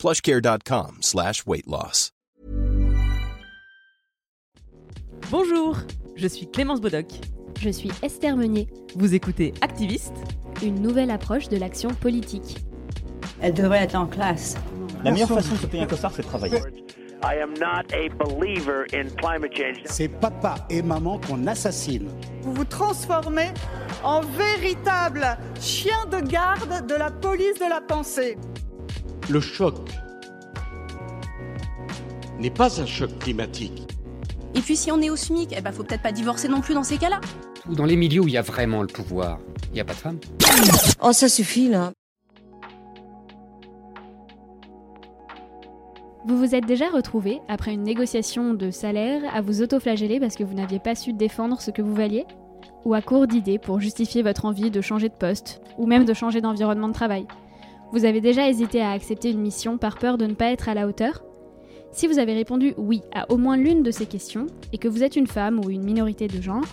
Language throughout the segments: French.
plushcare.com slash weight loss. Bonjour, je suis Clémence Bodoc. Je suis Esther Meunier. Vous écoutez Activiste, une nouvelle approche de l'action politique. Elle devrait être en classe. La meilleure façon de se payer un costard, c'est de travailler. I am not a believer in climate change. C'est papa et maman qu'on assassine. Vous vous transformez en véritable chien de garde de la police de la pensée. Le choc n'est pas un choc climatique. Et puis si on est au SMIC, eh ben faut peut-être pas divorcer non plus dans ces cas-là. Dans les milieux où il y a vraiment le pouvoir, il n'y a pas de femmes. Oh ça suffit là. Vous vous êtes déjà retrouvé, après une négociation de salaire, à vous autoflageller parce que vous n'aviez pas su défendre ce que vous valiez? Ou à court d'idées pour justifier votre envie de changer de poste, ou même de changer d'environnement de travail? Vous avez déjà hésité à accepter une mission par peur de ne pas être à la hauteur? Si vous avez répondu oui à au moins l'une de ces questions, et que vous êtes une femme ou une minorité de genre,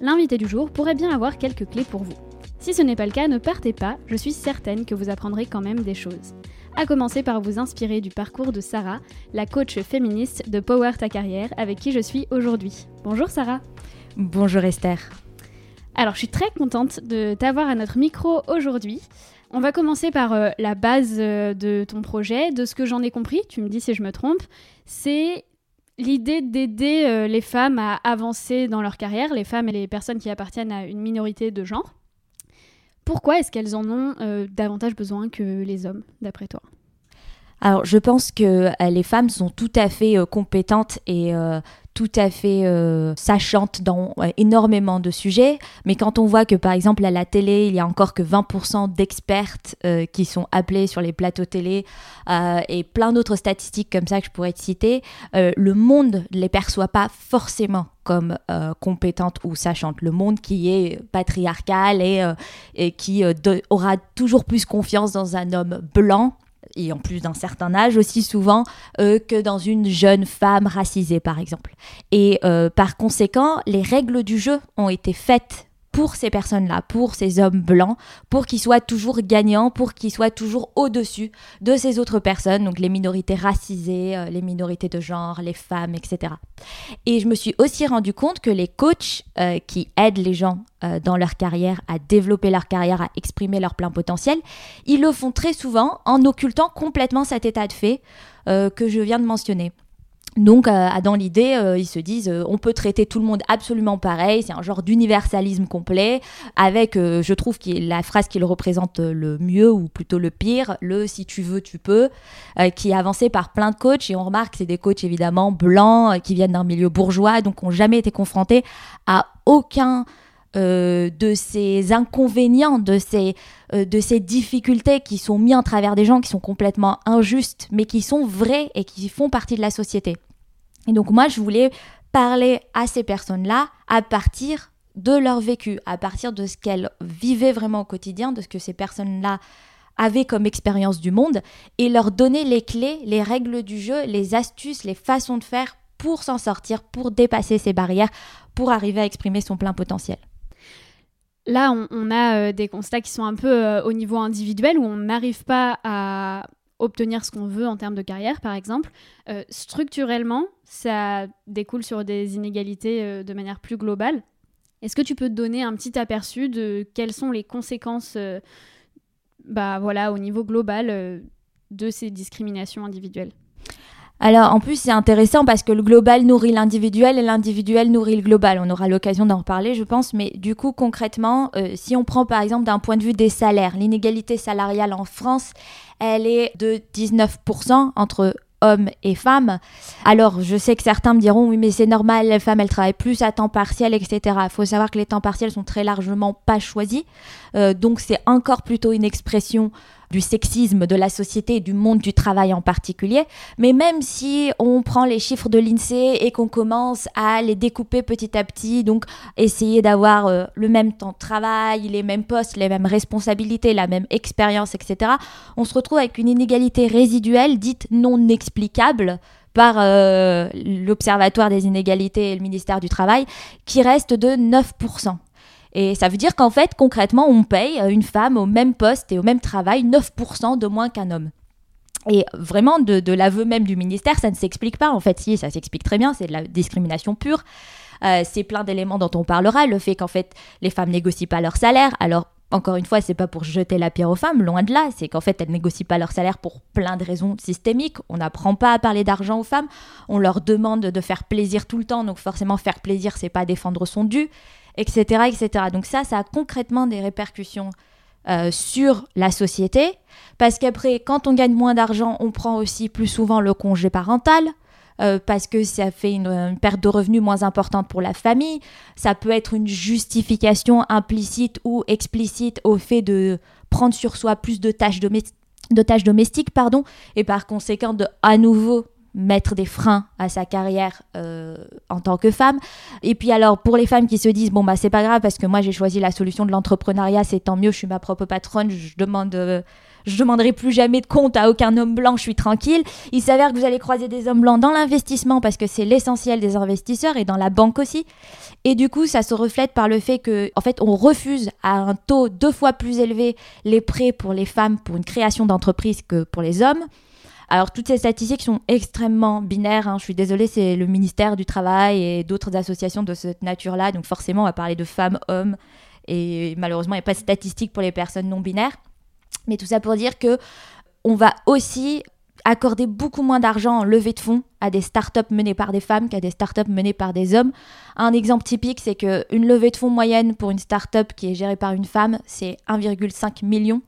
l'invité du jour pourrait bien avoir quelques clés pour vous. Si ce n'est pas le cas, ne partez pas, je suis certaine que vous apprendrez quand même des choses à commencer par vous inspirer du parcours de Sarah, la coach féministe de Power Ta Carrière, avec qui je suis aujourd'hui. Bonjour Sarah. Bonjour Esther. Alors, je suis très contente de t'avoir à notre micro aujourd'hui. On va commencer par euh, la base euh, de ton projet. De ce que j'en ai compris, tu me dis si je me trompe, c'est l'idée d'aider euh, les femmes à avancer dans leur carrière, les femmes et les personnes qui appartiennent à une minorité de genre. Pourquoi est-ce qu'elles en ont davantage besoin que les hommes, d'après toi? Alors, je pense que les femmes sont tout à fait compétentes et tout à fait euh, sachantes dans euh, énormément de sujets. Mais quand on voit que, par exemple, à la télé, il y a encore que 20% d'expertes euh, qui sont appelés sur les plateaux télé et plein d'autres statistiques comme ça que je pourrais te citer, le monde ne les perçoit pas forcément comme compétentes ou sachantes. Le monde qui est patriarcal et qui aura toujours plus confiance dans un homme blanc et en plus d'un certain âge aussi souvent euh, que dans une jeune femme racisée par exemple. Et euh, par conséquent, les règles du jeu ont été faites pour ces personnes-là, pour ces hommes blancs, pour qu'ils soient toujours gagnants, pour qu'ils soient toujours au-dessus de ces autres personnes, donc les minorités racisées, euh, les minorités de genre, les femmes, etc. Et je me suis aussi rendu compte que les coachs euh, qui aident les gens euh, dans leur carrière à développer leur carrière, à exprimer leur plein potentiel, ils le font très souvent en occultant complètement cet état de fait que je viens de mentionner. Donc, euh, dans l'idée, euh, ils se disent, euh, on peut traiter tout le monde absolument pareil, c'est un genre d'universalisme complet, avec, je trouve, la phrase qui le représente le mieux, ou plutôt le pire, le si tu veux, tu peux, qui est avancé par plein de coachs, et on remarque que c'est des coachs évidemment blancs, qui viennent d'un milieu bourgeois, donc n'ont jamais été confrontés à aucun euh, de ces inconvénients, de ces, euh, de ces difficultés qui sont mis en travers des gens qui sont complètement injustes, mais qui sont vrais et qui font partie de la société. Et donc moi, je voulais parler à ces personnes-là à partir de leur vécu, à partir de ce qu'elles vivaient vraiment au quotidien, de ce que ces personnes-là avaient comme expérience du monde, et leur donner les clés, les règles du jeu, les astuces, les façons de faire pour s'en sortir, pour dépasser ces barrières, pour arriver à exprimer son plein potentiel. Là, on, a euh, des constats qui sont un peu euh, au niveau individuel, où on n'arrive pas à obtenir ce qu'on veut en termes de carrière, par exemple. Euh, structurellement, ça découle sur des inégalités de manière plus globale. Est-ce que tu peux te donner un petit aperçu de quelles sont les conséquences bah, voilà, au niveau global de ces discriminations individuelles? Alors, en plus, c'est intéressant parce que le global nourrit l'individuel et l'individuel nourrit le global. On aura l'occasion d'en reparler, je pense. Mais du coup, concrètement, euh, si on prend par exemple d'un point de vue des salaires, l'inégalité salariale en France, elle est de 19% entre hommes et femmes. Alors, je sais que certains me diront, oui, mais c'est normal, les femmes, elles travaillent plus à temps partiel, etc. Il faut savoir que les temps partiels sont très largement pas choisis. Euh, donc, c'est encore plutôt une expression du sexisme de la société, du monde du travail en particulier. Mais même si on prend les chiffres de l'INSEE et qu'on commence à les découper petit à petit, donc essayer d'avoir euh, le même temps de travail, les mêmes postes, les mêmes responsabilités, la même expérience, etc., on se retrouve avec une inégalité résiduelle dite non explicable par euh, l'Observatoire des inégalités et le ministère du Travail, qui reste de 9%. Et ça veut dire qu'en fait, concrètement, on paye une femme au même poste et au même travail 9% de moins qu'un homme. Et vraiment, de, l'aveu même du ministère, ça ne s'explique pas. En fait, si, ça s'explique très bien, c'est de la discrimination pure. Euh, c'est plein d'éléments dont on parlera. Le fait qu'en fait, les femmes négocient pas leur salaire. Alors, encore une fois, c'est pas pour jeter la pierre aux femmes, loin de là. C'est qu'en fait, elles négocient pas leur salaire pour plein de raisons systémiques. On n'apprend pas à parler d'argent aux femmes. On leur demande de faire plaisir tout le temps. Donc, forcément, faire plaisir, c'est pas défendre son dû etc.. Donc ça, ça a concrètement des répercussions euh, sur la société, parce qu'après, quand on gagne moins d'argent, on prend aussi plus souvent le congé parental. Euh, parce que ça fait une, perte de revenus moins importante pour la famille. Ça peut être une justification implicite ou explicite au fait de prendre sur soi plus de tâches, de tâches domestiques, pardon, et par conséquent de à nouveau mettre des freins à sa carrière euh, en tant que femme. Et puis alors pour les femmes qui se disent bon bah c'est pas grave parce que moi j'ai choisi la solution de l'entrepreneuriat, c'est tant mieux, je suis ma propre patronne, je demande euh, je demanderai plus jamais de compte à aucun homme blanc, je suis tranquille. Il s'avère que vous allez croiser des hommes blancs dans l'investissement parce que c'est l'essentiel des investisseurs et dans la banque aussi. Et du coup, ça se reflète par le fait que, en fait, on refuse à un taux deux fois plus élevé les prêts pour les femmes pour une création d'entreprise que pour les hommes. Alors, toutes ces statistiques sont extrêmement binaires. Hein. Je suis désolée, c'est le ministère du Travail et d'autres associations de cette nature-là. Donc, forcément, on va parler de femmes, hommes. Et malheureusement, il n'y a pas de statistiques pour les personnes non binaires. Mais tout ça pour dire que on va aussi accorder beaucoup moins d'argent en levée de fonds à des startups menées par des femmes qu'à des startups menées par des hommes. Un exemple typique, c'est qu'une levée de fonds moyenne pour une startup qui est gérée par une femme, c'est 1,5 million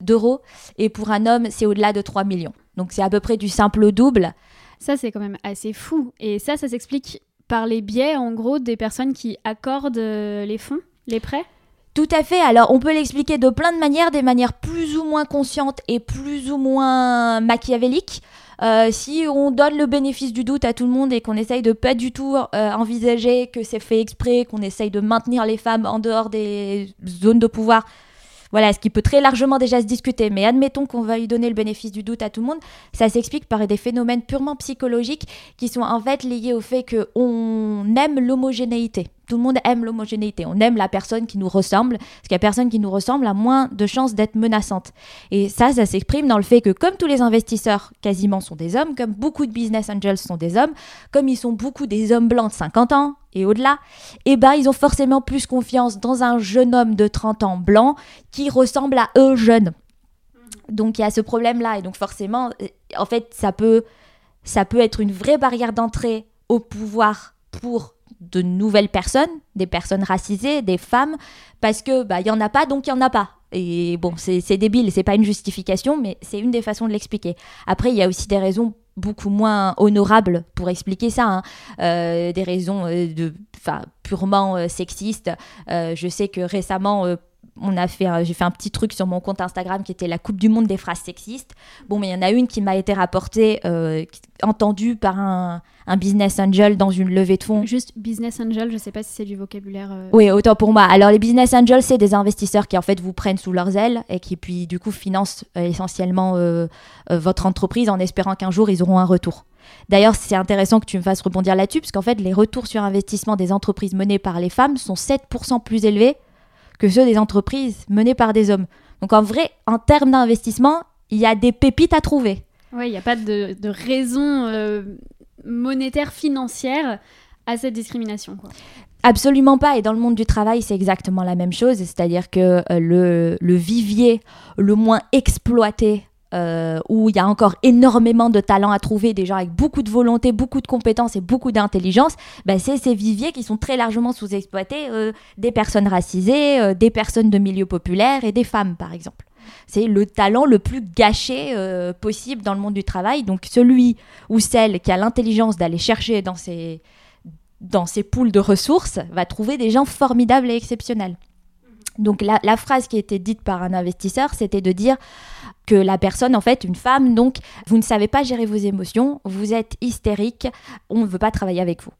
d'euros. Et pour un homme, c'est au-delà de 3 millions. Donc c'est à peu près du simple au double. Ça, c'est quand même assez fou. Et ça, ça s'explique par les biais, en gros, des personnes qui accordent euh, les fonds, les prêts tout à fait. Alors, on peut l'expliquer de plein de manières, des manières plus ou moins conscientes et plus ou moins machiavéliques. Euh, si on donne le bénéfice du doute à tout le monde et qu'on essaye de pas du tout euh, envisager que c'est fait exprès, qu'on essaye de maintenir les femmes en dehors des zones de pouvoir, voilà, ce qui peut très largement déjà se discuter, mais admettons qu'on va lui donner le bénéfice du doute à tout le monde, ça s'explique par des phénomènes purement psychologiques qui sont en fait liés au fait qu'on aime l'homogénéité. Tout le monde aime l'homogénéité. On aime la personne qui nous ressemble, parce que la personne qui nous ressemble a moins de chances d'être menaçante. Et ça, ça s'exprime dans le fait que comme tous les investisseurs quasiment sont des hommes, comme beaucoup de business angels sont des hommes, comme ils sont beaucoup des hommes blancs de 50 ans et au-delà, eh ben ils ont forcément plus confiance dans un jeune homme de 30 ans blanc qui ressemble à eux jeunes. Donc il y a ce problème-là. Et donc forcément, en fait, ça peut, ça peut être une vraie barrière d'entrée au pouvoir pour de nouvelles personnes, des personnes racisées, des femmes, parce que bah il y en a pas, donc il y en a pas. Et bon, c'est débile, c'est pas une justification, mais c'est une des façons de l'expliquer. Après, il y a aussi des raisons beaucoup moins honorables pour expliquer ça, hein. euh, des raisons euh, de, purement euh, sexistes. je sais que récemment on a fait, j'ai fait un petit truc sur mon compte Instagram qui était la Coupe du Monde des phrases sexistes. Bon, mais il y en a une qui m'a été rapportée, euh, entendue par un, business angel dans une levée de fonds. Juste business angel, je ne sais pas si c'est du vocabulaire. Euh. Oui, autant pour moi. Alors les business angels, c'est des investisseurs qui en fait vous prennent sous leurs ailes et qui puis du coup financent euh, essentiellement votre entreprise en espérant qu'un jour ils auront un retour. D'ailleurs, c'est intéressant que tu me fasses rebondir là-dessus, parce qu'en fait, les retours sur investissement des entreprises menées par les femmes sont 7% plus élevés que ceux des entreprises menées par des hommes. Donc en vrai, en termes d'investissement, il y a des pépites à trouver. Oui, il n'y a pas de, raison euh, monétaire, financière à cette discrimination. Absolument pas. Et dans le monde du travail, c'est exactement la même chose. C'est-à-dire que euh, le, le, vivier le moins exploité euh, où il y a encore énormément de talents à trouver, des gens avec beaucoup de volonté, beaucoup de compétences et beaucoup d'intelligence, ben c'est ces viviers qui sont très largement sous-exploités, euh, des personnes racisées, euh, des personnes de milieux populaires et des femmes, par exemple. C'est le talent le plus gâché possible dans le monde du travail. Donc celui ou celle qui a l'intelligence d'aller chercher dans ces, dans ces poules de ressources va trouver des gens formidables et exceptionnels. Donc la, la phrase qui était dite par un investisseur, c'était de dire que la personne, en fait, une femme, donc, vous ne savez pas gérer vos émotions, vous êtes hystérique, on ne veut pas travailler avec vous.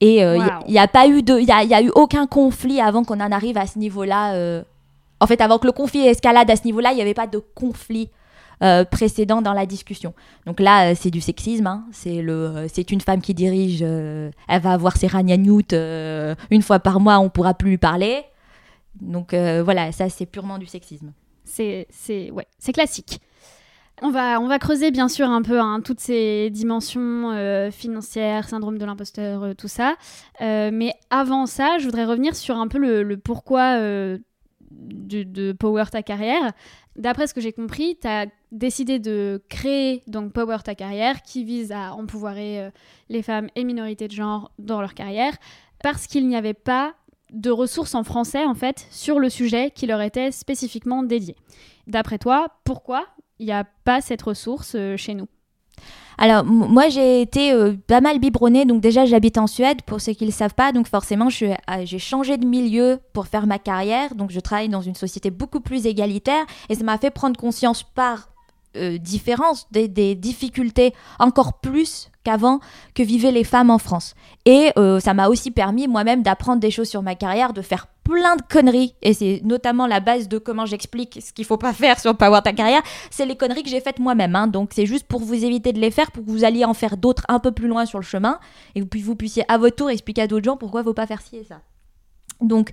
Et il Wow. n'y a, pas eu de, il y a, y a eu aucun conflit avant qu'on en arrive à ce niveau-là. euh. En fait, avant que le conflit escalade à ce niveau-là, il n'y avait pas de conflit euh, précédent dans la discussion. Donc là, euh, c'est du sexisme. hein. C'est le, euh, c'est une femme qui dirige. euh, elle va avoir ses ragnagnoutes euh, une fois par mois. On pourra plus lui parler. Donc euh, voilà, ça c'est purement du sexisme. C'est ouais, c'est classique. On va, on va creuser bien sûr un peu hein, toutes ces dimensions euh, financières, syndrome de l'imposteur, euh, tout ça. Mais avant ça, je voudrais revenir sur un peu le, pourquoi du- de Power Ta Carrière. D'après ce que j'ai compris, tu as décidé de créer donc Power Ta Carrière qui vise à empouvoirer les femmes et minorités de genre dans leur carrière parce qu'il n'y avait pas de ressources en français en fait sur le sujet qui leur était spécifiquement dédié. D'après toi, pourquoi il n'y a pas cette ressource euh, chez nous? Alors, moi, j'ai été euh, pas mal biberonnée. Donc, déjà, j'habite en Suède, pour ceux qui ne le savent pas. Donc, forcément, euh, j'ai changé de milieu pour faire ma carrière. Donc, je travaille dans une société beaucoup plus égalitaire. Et ça m'a fait prendre conscience par euh, différence des difficultés encore plus qu'avant que vivaient les femmes en France. Et euh, ça m'a aussi permis moi-même d'apprendre des choses sur ma carrière, de faire plein de conneries. Et c'est notamment la base de comment j'explique ce qu'il faut pas faire sur Power Ta Carrière. C'est les conneries que j'ai faites moi-même. hein. Donc c'est juste pour vous éviter de les faire, pour que vous alliez en faire d'autres un peu plus loin sur le chemin. Et que vous puissiez à votre tour expliquer à d'autres gens pourquoi il faut pas faire ci et ça. Donc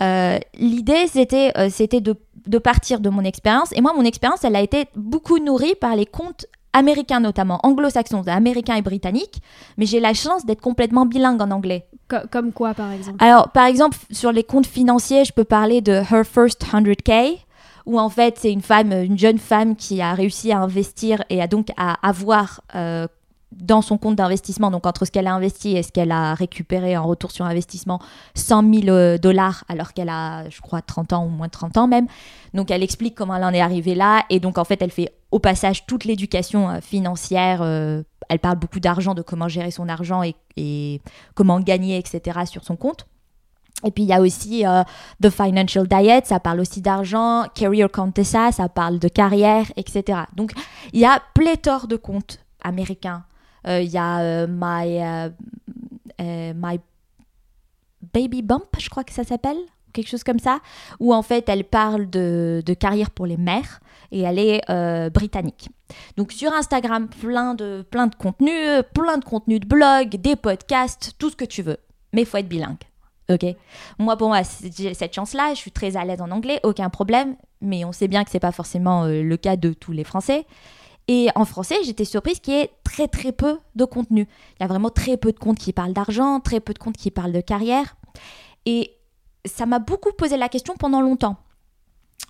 euh, l'idée c'était euh, c'était de, de partir de mon expérience. Et moi mon expérience elle a été beaucoup nourrie par les comptes américains notamment, anglo-saxons, américains et britanniques. Mais j'ai la chance d'être complètement bilingue en anglais. Co- Comme quoi, par exemple? Alors, par exemple, sur les comptes financiers, je peux parler de Her First 100K, où en fait, c'est une femme, une jeune femme qui a réussi à investir et a donc à avoir euh, dans son compte d'investissement, donc entre ce qu'elle a investi et ce qu'elle a récupéré en retour sur investissement, 100 000 euh, dollars, alors qu'elle a, je crois, 30 ans ou moins de 30 ans même. Donc, elle explique comment elle en est arrivée là. Et donc, en fait, elle fait au passage toute l'éducation euh, financière. euh, elle parle beaucoup d'argent, de comment gérer son argent et, comment gagner, etc. sur son compte. Et puis il y a aussi euh, The Financial Diet, ça parle aussi d'argent, Career Contessa, ça parle de carrière, etc. Donc il y a pléthore de comptes américains. Il y a My, My Baby Bump, je crois que ça s'appelle, quelque chose comme ça, où en fait elle parle de carrière pour les mères et elle est euh, britannique. Donc sur Instagram, plein de, plein de contenus, plein de contenus de blog, des podcasts, tout ce que tu veux. Mais il faut être bilingue. Ok? Moi, moi, j'ai cette chance-là. Je suis très à l'aise en anglais, aucun problème. Mais on sait bien que c'est pas forcément euh, le cas de tous les Français. Et en français, j'étais surprise qu'il y ait très très peu de contenu. Il y a vraiment très peu de comptes qui parlent d'argent, très peu de comptes qui parlent de carrière. Et ça m'a beaucoup posé la question pendant longtemps.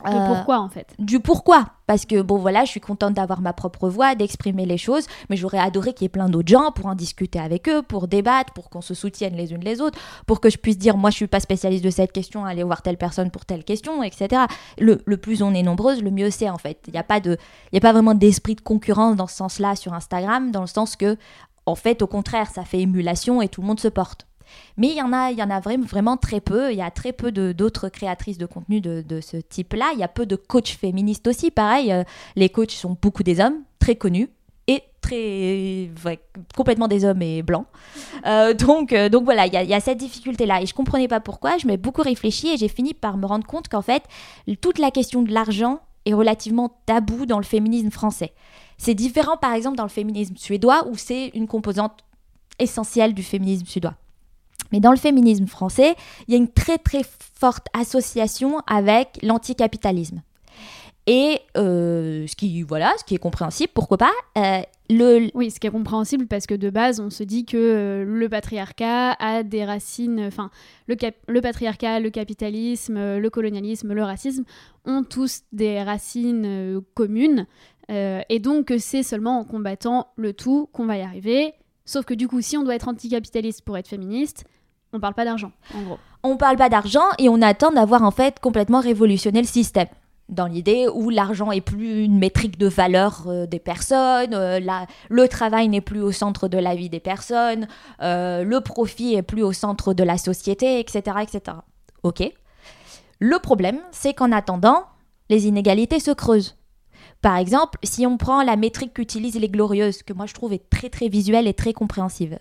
De Euh, pourquoi, en fait? du pourquoi. Parce que bon voilà, je suis contente d'avoir ma propre voix, d'exprimer les choses, mais j'aurais adoré qu'il y ait plein d'autres gens pour en discuter avec eux, pour débattre, pour qu'on se soutienne les unes les autres, pour que je puisse dire moi je suis pas spécialiste de cette question, allez voir telle personne pour telle question, etc. Le, le plus on est nombreuses, le mieux c'est en fait. Il n'y a pas de, il y a pas vraiment d'esprit de concurrence dans ce sens-là sur Instagram, dans le sens que en fait au contraire ça fait émulation et tout le monde se porte. Mais il y en a, il y en a vraiment, vraiment très peu. Il y a très peu d'autres créatrices de contenu de, de ce type-là. Il y a peu de coachs féministes aussi. Pareil, euh, les coachs sont beaucoup des hommes, très connus et très ouais, complètement des hommes et blancs. Euh, donc, euh, donc voilà, il y, a- il y a cette difficulté-là. Et je comprenais pas pourquoi. Je m'ai beaucoup réfléchi et j'ai fini par me rendre compte qu'en fait, toute la question de l'argent est relativement tabou dans le féminisme français. C'est différent, par exemple, dans le féminisme suédois où c'est une composante essentielle du féminisme suédois. Mais dans le féminisme français, il y a une très très forte association avec l'anticapitalisme. Et euh, ce qui voilà, ce qui est compréhensible, pourquoi pas. euh, le, Oui, ce qui est compréhensible parce que de base, on se dit que euh, le patriarcat a des racines, enfin, le, le patriarcat, le capitalisme, le colonialisme, le racisme ont tous des racines communes. et donc, c'est seulement en combattant le tout qu'on va y arriver. Sauf que du coup, si on doit être anticapitaliste pour être féministe, on parle pas d'argent, en gros. on parle pas d'argent et on attend d'avoir en fait complètement révolutionné le système. Dans l'idée où l'argent est plus une métrique de valeur euh, des personnes, euh, le travail n'est plus au centre de la vie des personnes, euh, le profit est plus au centre de la société, etc., etc. Ok. Le problème, c'est qu'en attendant, les inégalités se creusent. Par exemple, si on prend la métrique qu'utilisent les glorieuses, que moi je trouve est très très visuelle et très compréhensive.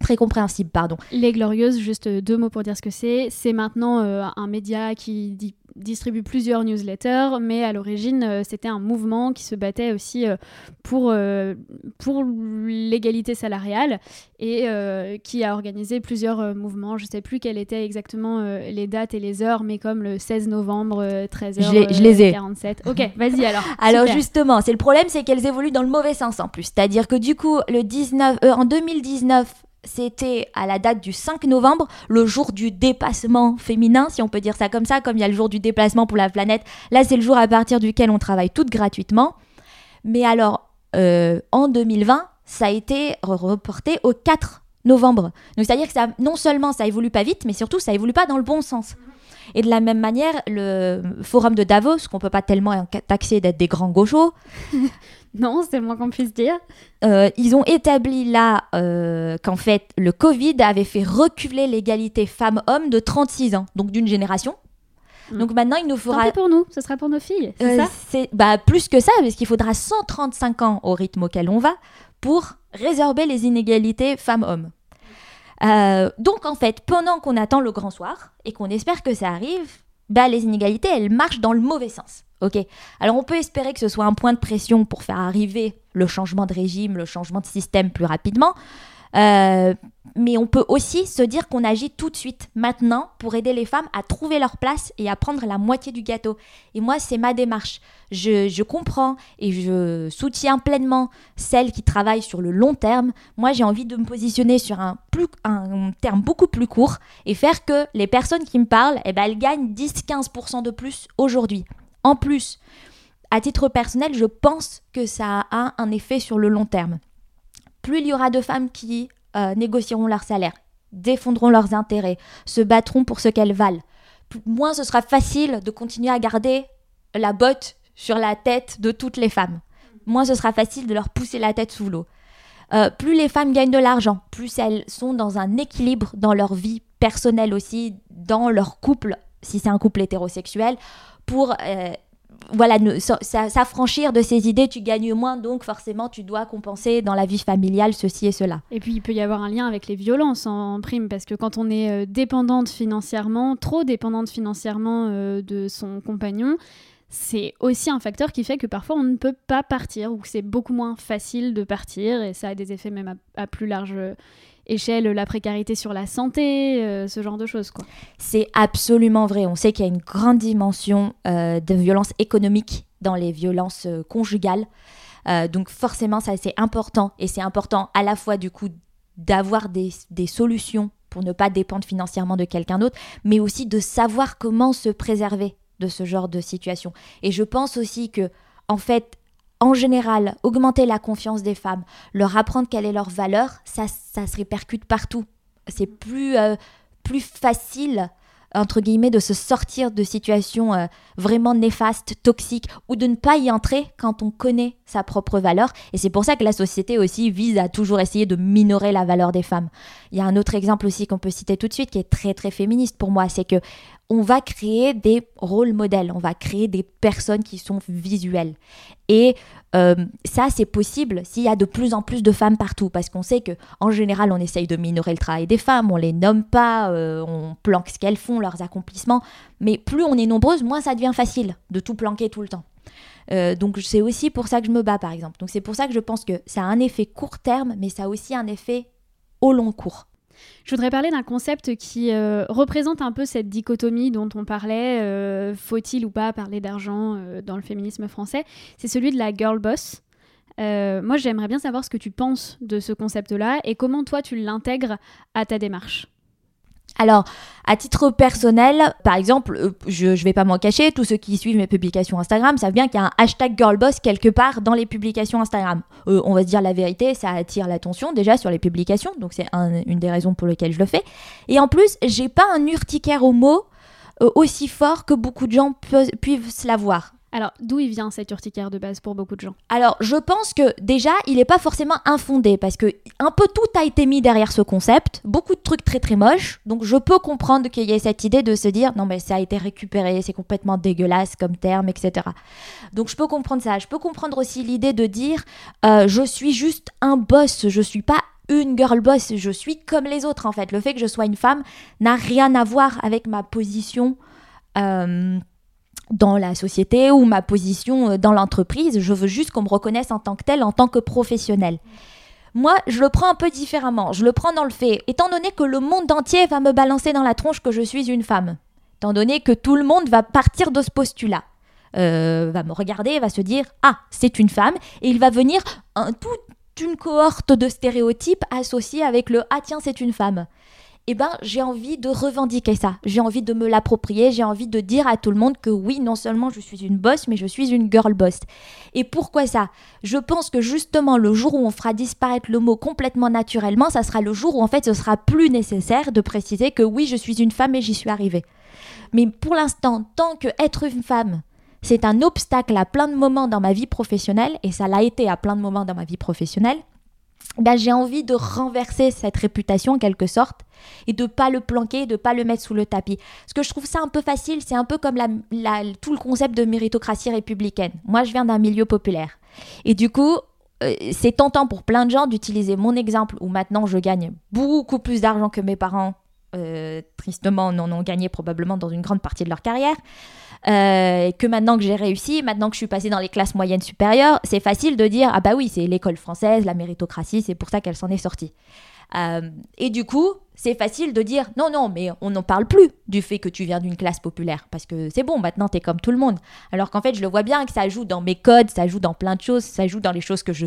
Très compréhensible, pardon. Les Glorieuses, juste deux mots pour dire ce que c'est. C'est maintenant euh, un média qui di- distribue plusieurs newsletters, mais à l'origine, euh, c'était un mouvement qui se battait aussi euh, pour, euh, pour l'égalité salariale et euh, qui a organisé plusieurs euh, mouvements. Je ne sais plus quelles étaient exactement euh, les dates et les heures, mais comme le 16 novembre, euh, 13h. Je les- je les ai. 47. Ok, vas-y alors. Alors Super. justement, c'est le problème, c'est qu'elles évoluent dans le mauvais sens en plus. C'est-à-dire que du coup, le 19, euh, en 2019, c'était à la date du 5 novembre, le jour du dépassement féminin, si on peut dire ça comme ça, comme il y a le jour du déplacement pour la planète. Là, c'est le jour à partir duquel on travaille toutes gratuitement. Mais alors, euh, en 2020, ça a été re- reporté au 4 novembre. Donc c'est-à-dire que ça, non seulement ça évolue pas vite, mais surtout ça évolue pas dans le bon sens. Et de la même manière, le forum de Davos, qu'on peut pas tellement taxer d'être des grands gauchos, Non, c'est le moins qu'on puisse dire. euh, ils ont établi là euh, qu'en fait le Covid avait fait reculer l'égalité femmes-hommes de 36 ans, donc d'une génération. Donc maintenant, il nous Tant faudra pis pour nous, ce sera pour nos filles, c'est euh, ça bah, plus que ça, parce qu'il faudra 135 ans au rythme auquel on va pour résorber les inégalités femmes-hommes. Donc en fait, pendant qu'on attend le grand soir et qu'on espère que ça arrive, bah, les inégalités, elles marchent dans le mauvais sens. Ok. Alors on peut espérer que ce soit un point de pression pour faire arriver le changement de régime, le changement de système plus rapidement. Euh, mais on peut aussi se dire qu'on agit tout de suite, maintenant, pour aider les femmes à trouver leur place et à prendre la moitié du gâteau. Et moi, c'est ma démarche. Je, je comprends et je soutiens pleinement celles qui travaillent sur le long terme. Moi, j'ai envie de me positionner sur un, plus, un terme beaucoup plus court et faire que les personnes qui me parlent, eh ben, elles gagnent 10-15% de plus aujourd'hui. En plus, à titre personnel, je pense que ça a un effet sur le long terme plus il y aura de femmes qui euh, négocieront leur salaire, défendront leurs intérêts, se battront pour ce qu'elles valent, moins ce sera facile de continuer à garder la botte sur la tête de toutes les femmes. Moins ce sera facile de leur pousser la tête sous l'eau. Euh, plus les femmes gagnent de l'argent, plus elles sont dans un équilibre dans leur vie personnelle aussi, dans leur couple, si c'est un couple hétérosexuel, pour euh, voilà, s'affranchir de ces idées, tu gagnes moins, donc forcément tu dois compenser dans la vie familiale ceci et cela. Et puis il peut y avoir un lien avec les violences en prime, parce que quand on est euh, dépendante financièrement, trop dépendante financièrement euh, de son compagnon, c'est aussi un facteur qui fait que parfois on ne peut pas partir, ou que c'est beaucoup moins facile de partir, et ça a des effets même à, à plus large échelle, la précarité sur la santé, euh, ce genre de choses. C'est absolument vrai. On sait qu'il y a une grande dimension euh, de violence économique dans les violences euh, conjugales. Donc forcément, ça c'est important. Et c'est important à la fois du coup d'avoir des, des solutions pour ne pas dépendre financièrement de quelqu'un d'autre, mais aussi de savoir comment se préserver de ce genre de situation. Et je pense aussi que, en fait, en général, augmenter la confiance des femmes, leur apprendre quelle est leur valeur, ça, ça se répercute partout. C'est plus, euh, plus facile, entre guillemets, de se sortir de situations euh, vraiment néfastes, toxiques, ou de ne pas y entrer quand on connaît sa propre valeur. Et c'est pour ça que la société aussi vise à toujours essayer de minorer la valeur des femmes. Il y a un autre exemple aussi qu'on peut citer tout de suite qui est très très féministe pour moi, c'est que on va créer des rôles modèles, on va créer des personnes qui sont visuelles. Et euh, ça, c'est possible s'il y a de plus en plus de femmes partout, parce qu'on sait que en général, on essaye de minorer le travail des femmes, on les nomme pas, euh, on planque ce qu'elles font, leurs accomplissements. Mais plus on est nombreuses, moins ça devient facile de tout planquer tout le temps. Euh, donc c'est aussi pour ça que je me bats, par exemple. Donc c'est pour ça que je pense que ça a un effet court terme, mais ça a aussi un effet au long cours. Je voudrais parler d'un concept qui euh, représente un peu cette dichotomie dont on parlait, euh, faut-il ou pas parler d'argent euh, dans le féminisme français, c'est celui de la girl boss. Moi, j'aimerais bien savoir ce que tu penses de ce concept-là et comment toi tu l'intègres à ta démarche. Alors, à titre personnel, par exemple, euh, je ne vais pas m'en cacher, tous ceux qui suivent mes publications Instagram savent bien qu'il y a un hashtag girlboss quelque part dans les publications Instagram. Euh, on va se dire la vérité, ça attire l'attention déjà sur les publications, donc c'est un- une des raisons pour lesquelles je le fais. Et en plus, j'ai pas un urticaire au mot euh, aussi fort que beaucoup de gens pe- puissent l'avoir. Alors, d'où il vient cette urticaire de base pour beaucoup de gens Alors, je pense que déjà, il n'est pas forcément infondé parce que un peu tout a été mis derrière ce concept, beaucoup de trucs très très moches. Donc, je peux comprendre qu'il y ait cette idée de se dire non, mais ça a été récupéré, c'est complètement dégueulasse comme terme, etc. Donc, je peux comprendre ça. Je peux comprendre aussi l'idée de dire euh, je suis juste un boss, je suis pas une girl boss, je suis comme les autres en fait. Le fait que je sois une femme n'a rien à voir avec ma position. Euh, dans la société ou ma position euh, dans l'entreprise. Je veux juste qu'on me reconnaisse en tant que telle, en tant que professionnelle. Moi, je le prends un peu différemment. Je le prends dans le fait, étant donné que le monde entier va me balancer dans la tronche que je suis une femme, étant donné que tout le monde va partir de ce postulat, euh, va me regarder, va se dire ah c'est une femme, et il va venir toute une cohorte de stéréotypes associés avec le ah tiens c'est une femme eh ben, j'ai envie de revendiquer ça. J'ai envie de me l'approprier. J'ai envie de dire à tout le monde que oui, non seulement je suis une boss, mais je suis une girl boss. Et pourquoi ça? Je pense que justement, le jour où on fera disparaître le mot complètement naturellement, ça sera le jour où en fait ce sera plus nécessaire de préciser que oui, je suis une femme et j'y suis arrivée. Mais pour l'instant, tant que être une femme, c'est un obstacle à plein de moments dans ma vie professionnelle, et ça l'a été à plein de moments dans ma vie professionnelle, ben, j'ai envie de renverser cette réputation en quelque sorte et de pas le planquer, de pas le mettre sous le tapis. Ce que je trouve ça un peu facile, c'est un peu comme tout le concept de méritocratie républicaine. Moi, je viens d'un milieu populaire. Et du coup, euh, c'est tentant pour plein de gens d'utiliser mon exemple où maintenant je gagne beaucoup plus d'argent que mes parents, euh, tristement, en ont gagné probablement dans une grande partie de leur carrière. Euh, que maintenant que j'ai réussi, maintenant que je suis passée dans les classes moyennes supérieures, c'est facile de dire ah bah oui, c'est l'école française, la méritocratie, c'est pour ça qu'elle s'en est sortie. Euh, et du coup, c'est facile de dire non, non, mais on n'en parle plus du fait que tu viens d'une classe populaire parce que c'est bon, maintenant tu es comme tout le monde. Alors qu'en fait, je le vois bien que ça joue dans mes codes, ça joue dans plein de choses, ça joue dans les choses que je.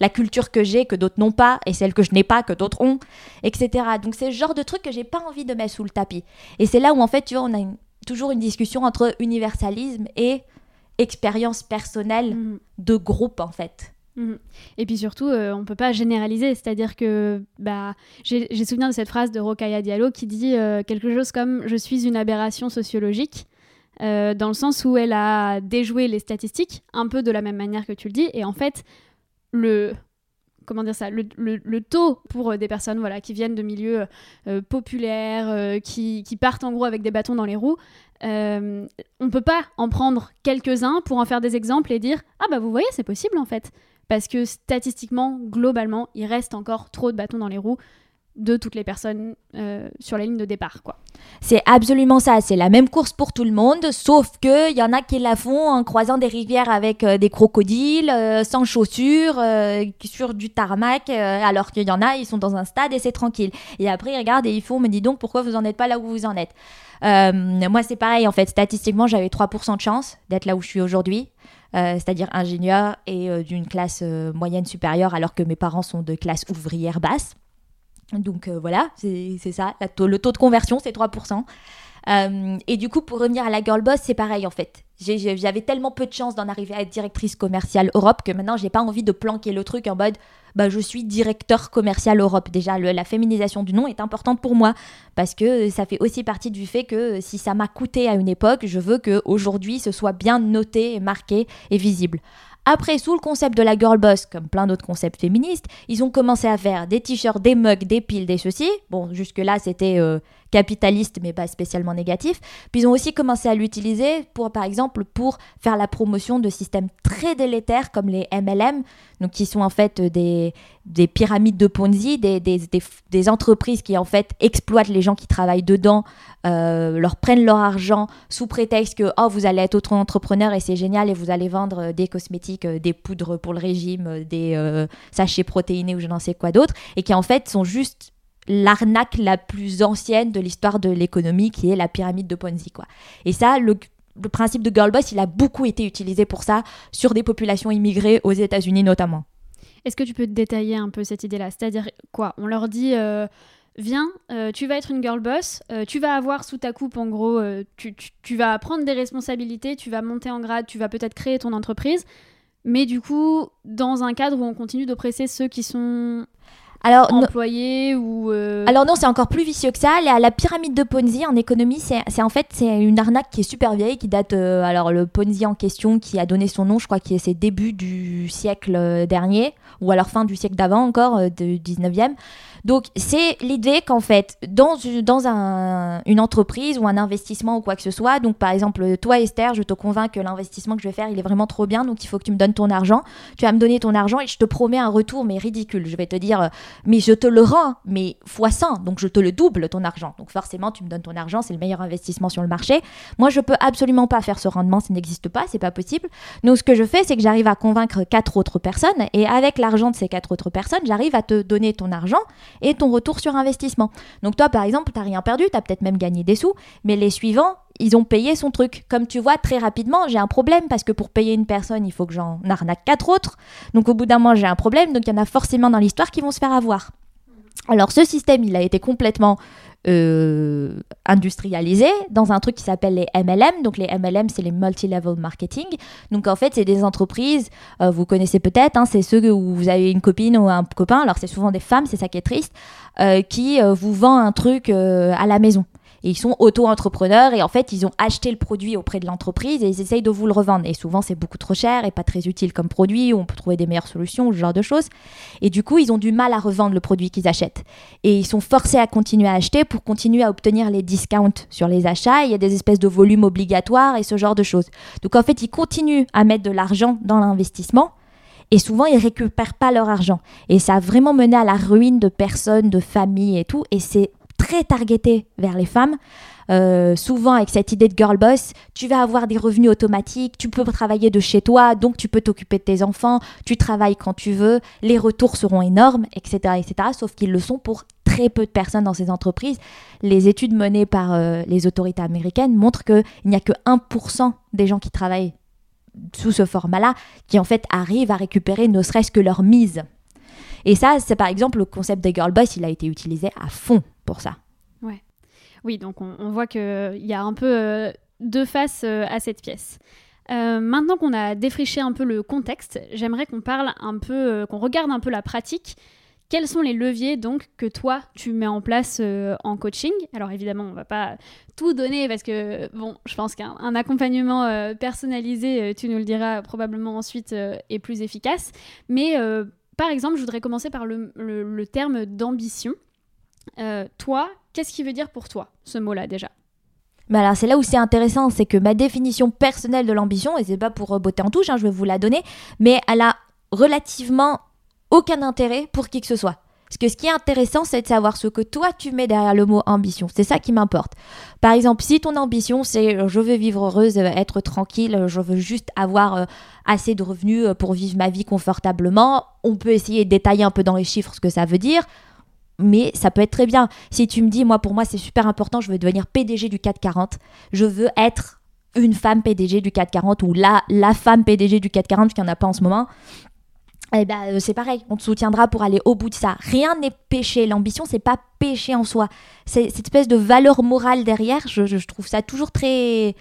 La culture que j'ai, que d'autres n'ont pas, et celle que je n'ai pas, que d'autres ont, etc. Donc c'est le genre de truc que j'ai pas envie de mettre sous le tapis. Et c'est là où en fait, tu vois, on a une, toujours une discussion entre universalisme et expérience personnelle mm. de groupe en fait. Mm. Et puis surtout, euh, on ne peut pas généraliser, c'est-à-dire que bah, j'ai souvenir de cette phrase de Rokaya Diallo qui dit euh, quelque chose comme « je suis une aberration sociologique euh, dans le sens où elle a déjoué les statistiques, un peu de la même manière que tu le dis, et en fait, le, comment dire ça, le, taux pour euh, des personnes voilà, qui viennent de milieux euh, populaires, euh, qui, partent en gros avec des bâtons dans les roues, on ne peut pas en prendre quelques-uns pour en faire des exemples et dire Ah bah vous voyez, c'est possible en fait. Parce que statistiquement, globalement, il reste encore trop de bâtons dans les roues de toutes les personnes euh, sur la ligne de départ. quoi. C'est absolument ça, c'est la même course pour tout le monde, sauf qu'il y en a qui la font en croisant des rivières avec euh, des crocodiles, euh, sans chaussures, sur du tarmac, alors qu'il y en a, ils sont dans un stade et c'est tranquille. Et après, ils regardent et ils font, me dis donc, pourquoi vous n'en êtes pas là où vous en êtes? Moi, c'est pareil, en fait, statistiquement, j'avais 3% de chance d'être là où je suis aujourd'hui. c'est-à-dire ingénieur et d'une classe moyenne supérieure, alors que mes parents sont de classe ouvrière basse. Donc euh, voilà, c'est ça. le taux de conversion, c'est 3%. Euh, et du coup, pour revenir à la girl boss, c'est pareil en fait. J'avais tellement peu de chance d'en arriver à être directrice commerciale Europe que maintenant, j'ai pas envie de planquer le truc en mode bah, je suis directeur commercial Europe. Déjà, la féminisation du nom est importante pour moi parce que ça fait aussi partie du fait que si ça m'a coûté à une époque, je veux qu'aujourd'hui ce soit bien noté, marqué et visible. Après, sous le concept de la girl boss, comme plein d'autres concepts féministes, ils ont commencé à faire des t-shirts, des mugs, des piles, des ceci. Bon, jusque-là, c'était euh, capitaliste, mais pas spécialement négatif. Puis ils ont aussi commencé à l'utiliser pour, par exemple, pour faire la promotion de systèmes très délétères comme les MLM, donc qui sont en fait des, des pyramides de Ponzi, des, des, des, entreprises qui en fait exploitent les gens qui travaillent dedans, euh, leur prennent leur argent sous prétexte que oh vous allez être autre entrepreneur et c'est génial et vous allez vendre euh, des cosmétiques, euh, des poudres pour le régime, des sachets protéinés ou je n'en sais quoi d'autre, et qui en fait sont juste l'arnaque la plus ancienne de l'histoire de l'économie qui est la pyramide de Ponzi quoi. Et ça le principe de girl boss, il a beaucoup été utilisé pour ça sur des populations immigrées aux États-Unis notamment. Est-ce que tu peux détailler un peu cette idée-là? C'est-à-dire quoi? On leur dit euh, viens, euh, tu vas être une girl boss, euh, tu vas avoir sous ta coupe en gros, tu, tu, vas prendre des responsabilités, tu vas monter en grade, tu vas peut-être créer ton entreprise, mais du coup dans un cadre où on continue d'oppresser ceux qui sont Alors, ou euh, Alors non, c'est encore plus vicieux que ça. La, la pyramide de Ponzi en économie, c'est c'est en fait c'est une arnaque qui est super vieille, qui date. euh, alors le Ponzi en question, qui a donné son nom, je crois, qui est ses débuts du siècle euh, dernier, ou alors fin du siècle d'avant encore, euh, du 19e. Donc c'est l'idée qu'en fait, dans, une- dans un- une entreprise ou un investissement ou quoi que ce soit, donc par exemple toi Esther, je te convainc que l'investissement que je vais faire, il est vraiment trop bien, donc il faut que tu me donnes ton argent. Tu vas me donner ton argent et je te promets un retour, mais ridicule. Je vais te dire, euh, mais je te le rends, mais fois 100, donc je te le double ton argent. Donc forcément, tu me donnes ton argent, c'est le meilleur investissement sur le marché. Moi, je peux absolument pas faire ce rendement, ça n'existe pas, c'est pas possible. Donc ce que je fais, c'est que j'arrive à convaincre quatre autres personnes et avec l'argent de ces quatre autres personnes, j'arrive à te donner ton argent et ton retour sur investissement. Donc toi, par exemple, tu n'as rien perdu, tu as peut-être même gagné des sous, mais les suivants, ils ont payé son truc. Comme tu vois, très rapidement, j'ai un problème parce que pour payer une personne, il faut que j'en arnaque quatre autres. Donc au bout d'un moment, j'ai un problème. Donc il y en a forcément dans l'histoire qui vont se faire avoir. Alors ce système, il a été complètement euh, industrialisé dans un truc qui s'appelle les MLM. Donc les MLM, c'est les multi-level marketing. Donc en fait, c'est des entreprises, euh, vous connaissez peut-être, hein, c'est ceux où vous avez une copine ou un copain, alors c'est souvent des femmes, c'est ça qui est triste, euh, qui euh, vous vend un truc euh, à la maison. Ils sont auto-entrepreneurs et en fait, ils ont acheté le produit auprès de l'entreprise et ils essayent de vous le revendre. Et souvent, c'est beaucoup trop cher et pas très utile comme produit. On peut trouver des meilleures solutions, ce genre de choses. Et du coup, ils ont du mal à revendre le produit qu'ils achètent. Et ils sont forcés à continuer à acheter pour continuer à obtenir les discounts sur les achats. Il y a des espèces de volumes obligatoires et ce genre de choses. Donc en fait, ils continuent à mettre de l'argent dans l'investissement. Et souvent, ils récupèrent pas leur argent. Et ça a vraiment mené à la ruine de personnes, de familles et tout. Et c'est très targeté vers les femmes. Euh, souvent avec cette idée de girl boss, tu vas avoir des revenus automatiques, tu peux travailler de chez toi, donc tu peux t'occuper de tes enfants, tu travailles quand tu veux, les retours seront énormes, etc. etc. sauf qu'ils le sont pour très peu de personnes dans ces entreprises. Les études menées par euh, les autorités américaines montrent qu'il n'y a que 1% des gens qui travaillent sous ce format-là qui en fait arrivent à récupérer ne serait-ce que leur mise. Et ça, c'est par exemple le concept des girl boss, il a été utilisé à fond pour ça. Oui, donc on, on voit qu'il y a un peu euh, deux faces euh, à cette pièce. Euh, maintenant qu'on a défriché un peu le contexte, j'aimerais qu'on parle un peu, qu'on regarde un peu la pratique. Quels sont les leviers donc que toi tu mets en place en coaching? Alors évidemment, on va pas tout donner parce que bon, je pense qu'un un accompagnement personnalisé, tu nous le diras probablement ensuite, est plus efficace. Mais par exemple, je voudrais commencer par le, terme d'ambition. Toi, qu'est-ce qui veut dire pour toi ce mot-là déjà? Mais alors c'est là où c'est intéressant, c'est que ma définition personnelle de l'ambition, et c'est pas pour botter en touche, hein, je vais vous la donner, mais elle a relativement aucun intérêt pour qui que ce soit. Parce que ce qui est intéressant, c'est de savoir ce que toi tu mets derrière le mot ambition. C'est ça qui m'importe. Par exemple, si ton ambition c'est euh, je veux vivre heureuse, euh, être tranquille, euh, je veux juste avoir euh, assez de revenus euh, pour vivre ma vie confortablement, on peut essayer de détailler un peu dans les chiffres ce que ça veut dire. Mais ça peut être très bien. Si tu me dis, moi, pour moi, c'est super important, je veux devenir PDG du 440, je veux être une femme PDG du 440 ou la, la femme PDG du 440, parce qu'il n'y en a pas en ce moment, eh ben, euh, c'est pareil, on te soutiendra pour aller au bout de ça. Rien n'est péché. L'ambition, c'est pas péché en soi. C'est cette espèce de valeur morale derrière, je, je- trouve ça toujours très,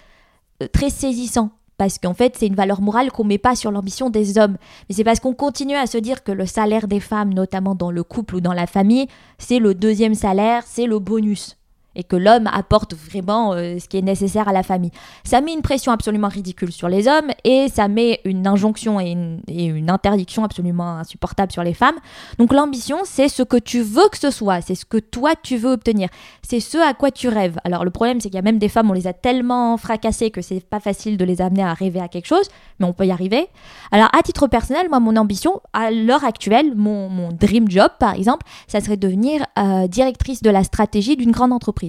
euh, très saisissant. Parce qu'en fait, c'est une valeur morale qu'on met pas sur l'ambition des hommes. Mais c'est parce qu'on continue à se dire que le salaire des femmes, notamment dans le couple ou dans la famille, c'est le deuxième salaire, c'est le bonus. Et que l'homme apporte vraiment euh, ce qui est nécessaire à la famille. Ça met une pression absolument ridicule sur les hommes et ça met une injonction et une, interdiction absolument insupportable sur les femmes. Donc l'ambition, c'est ce que tu veux que ce soit, c'est ce que toi tu veux obtenir, c'est ce à quoi tu rêves. Alors le problème, c'est qu'il y a même des femmes, on les a tellement fracassées que c'est pas facile de les amener à rêver à quelque chose, mais on peut y arriver. Alors à titre personnel, moi, mon ambition, à l'heure actuelle, mon, dream job par exemple, ça serait de devenir euh, directrice de la stratégie d'une grande entreprise.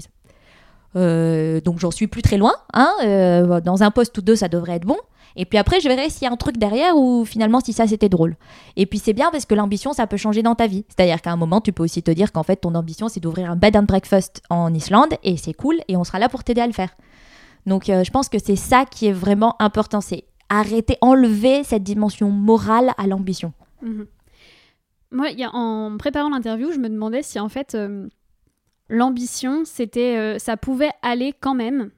Euh, donc j'en suis plus très loin. Hein, euh, dans un poste ou deux, ça devrait être bon. Et puis après, je verrai s'il y a un truc derrière ou finalement si ça c'était drôle. Et puis c'est bien parce que l'ambition, ça peut changer dans ta vie. C'est-à-dire qu'à un moment, tu peux aussi te dire qu'en fait, ton ambition, c'est d'ouvrir un bed and breakfast en Islande et c'est cool et on sera là pour t'aider à le faire. Donc euh, je pense que c'est ça qui est vraiment important. C'est arrêter, enlever cette dimension morale à l'ambition. Mhm. Moi, en préparant l'interview, je me demandais si en fait l'ambition, c'était, euh, ça pouvait aller quand même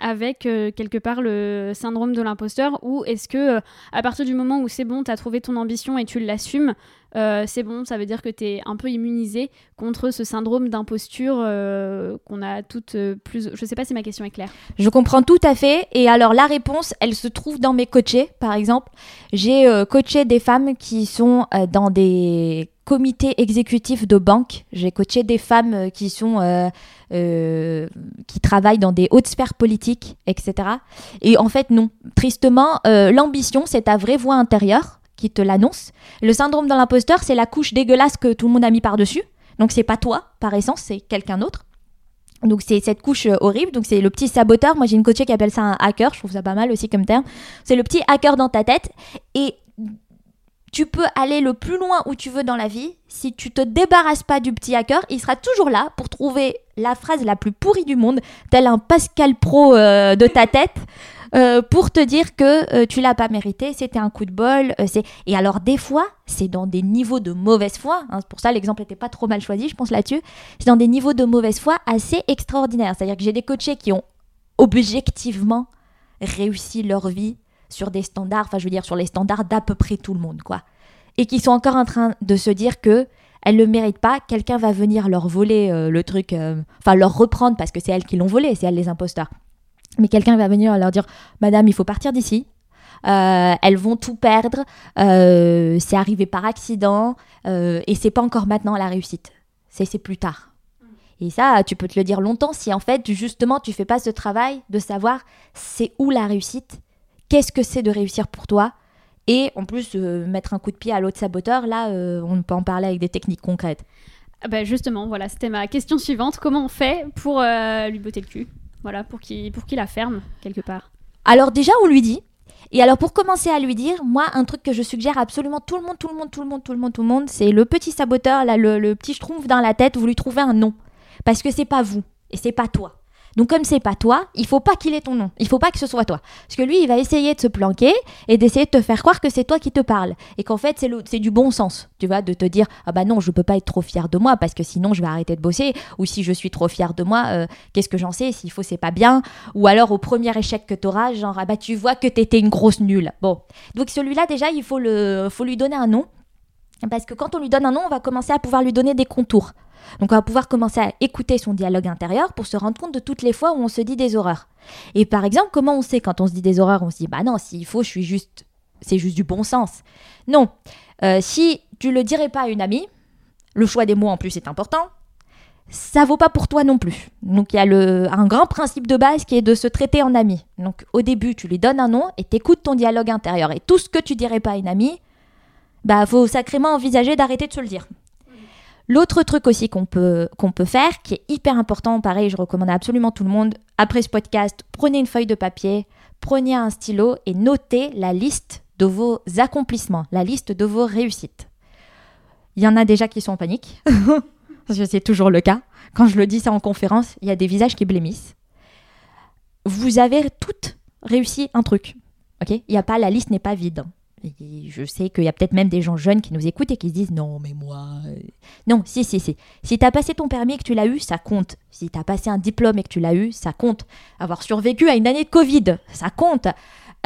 avec euh, quelque part le syndrome de l'imposteur ou est-ce que euh, à partir du moment où c'est bon, tu as trouvé ton ambition et tu l'assumes, euh, c'est bon, ça veut dire que tu es un peu immunisé contre ce syndrome d'imposture euh, qu'on a toutes euh, plus. Je sais pas si ma question est claire. Je comprends tout à fait. Et alors, la réponse, elle se trouve dans mes coachés, par exemple. J'ai coaché des femmes qui sont dans des comités exécutifs de banque. J'ai coaché des femmes qui sont qui travaillent dans des hautes sphères politiques, etc. Et en fait, non. Tristement, l'ambition, c'est ta vraie voix intérieure qui te l'annonce. Le syndrome de l'imposteur, c'est la couche dégueulasse que tout le monde a mis par-dessus. Donc c'est pas toi, par essence, c'est quelqu'un d'autre. Donc c'est cette couche euh, horrible, donc c'est le petit saboteur. Moi j'ai une coachée qui appelle ça un hacker, je trouve ça pas mal aussi comme terme. C'est le petit hacker dans ta tête et tu peux aller le plus loin où tu veux dans la vie. Si tu te débarrasses pas du petit hacker, il sera toujours là pour trouver la phrase la plus pourrie du monde, tel un Pascal Pro euh, de ta tête. Euh, pour te dire que euh, tu l'as pas mérité, c'était un coup de bol. euh, et alors des fois, c'est dans des niveaux de mauvaise foi. hein, pour ça l'exemple était pas trop mal choisi, je pense là-dessus. C'est dans des niveaux de mauvaise foi assez extraordinaires. C'est-à-dire que j'ai des coachés qui ont objectivement réussi leur vie sur des standards, enfin je veux dire sur les standards d'à peu près tout le monde, quoi. Et qui sont encore en train de se dire que elles le méritent pas, quelqu'un va venir leur voler le truc, enfin leur reprendre parce que c'est elles qui l'ont volé, c'est elles les imposteurs. Mais quelqu'un va venir leur dire, Madame, il faut partir d'ici. Euh, elles vont tout perdre. euh, c'est arrivé par accident euh, et c'est pas encore maintenant la réussite. C'est plus tard. Et ça, tu peux te le dire longtemps si en fait justement tu fais pas ce travail de savoir c'est où la réussite, qu'est-ce que c'est de réussir pour toi. Et en plus, euh, mettre un coup de pied à l'autre saboteur, là, on peut en parler avec des techniques concrètes. Bah, justement, voilà, c'était ma question suivante. Comment on fait pour lui botter le cul? Voilà, pour qu'il pour qu'il la ferme quelque part. Alors déjà, on lui dit. Et alors pour commencer à lui dire, moi, un truc que je suggère absolument tout le monde, tout le monde, tout le monde, tout le monde, tout le monde, c'est le petit saboteur, là, le, le petit schtroumpf dans la tête, vous lui trouvez un nom. Parce que c'est pas vous, et c'est pas toi. Donc comme c'est pas toi, il faut pas qu'il ait ton nom. Il faut pas que ce soit toi. Parce que lui, il va essayer de se planquer et d'essayer de te faire croire que c'est toi qui te parle. Et qu'en fait, c'est du bon sens. Tu vois, de te dire, ah bah non, je peux pas être trop fier de moi parce que sinon je vais arrêter de bosser. Ou si je suis trop fier de moi, euh, qu'est-ce que j'en sais S'il faut, c'est pas bien. Ou alors au premier échec que t'auras, genre, ah bah tu vois que t'étais une grosse nulle. Bon. Donc celui-là, déjà, il faut, le, faut lui donner un nom. Parce que quand on lui donne un nom, on va commencer à pouvoir lui donner des contours. Donc on va pouvoir commencer à écouter son dialogue intérieur pour se rendre compte de toutes les fois où on se dit des horreurs. Et par exemple, comment on sait quand on se dit des horreurs? On se dit, bah non, s'il faut, je suis juste... C'est juste du bon sens. Non. Euh, si tu le dirais pas à une amie, le choix des mots en plus est important, ça vaut pas pour toi non plus. Donc il y a le, un grand principe de base qui est de se traiter en ami. Donc au début, tu lui donnes un nom et t'écoutes ton dialogue intérieur. Et tout ce que tu dirais pas à une amie, bah faut sacrément envisager d'arrêter de se le dire. L'autre truc aussi qu'on peut, peut faire, qui est hyper important, pareil, je recommande à absolument tout le monde, après ce podcast, prenez une feuille de papier, prenez un stylo et notez la liste de vos accomplissements, la liste de vos réussites. Il y en a déjà qui sont en panique, parce que c'est toujours le cas. Quand je le dis ça en conférence, il y a des visages qui blêmissent. Vous avez toutes réussi un truc, ok? Il y a pas, la liste n'est pas vide. Je sais qu'il y a peut-être même des gens jeunes qui nous écoutent et qui se disent non mais moi euh, non si si si. Si t'as passé ton permis et que tu l'as eu ça compte. Si t'as passé un diplôme et que tu l'as eu ça compte. Avoir survécu à une année de Covid ça compte.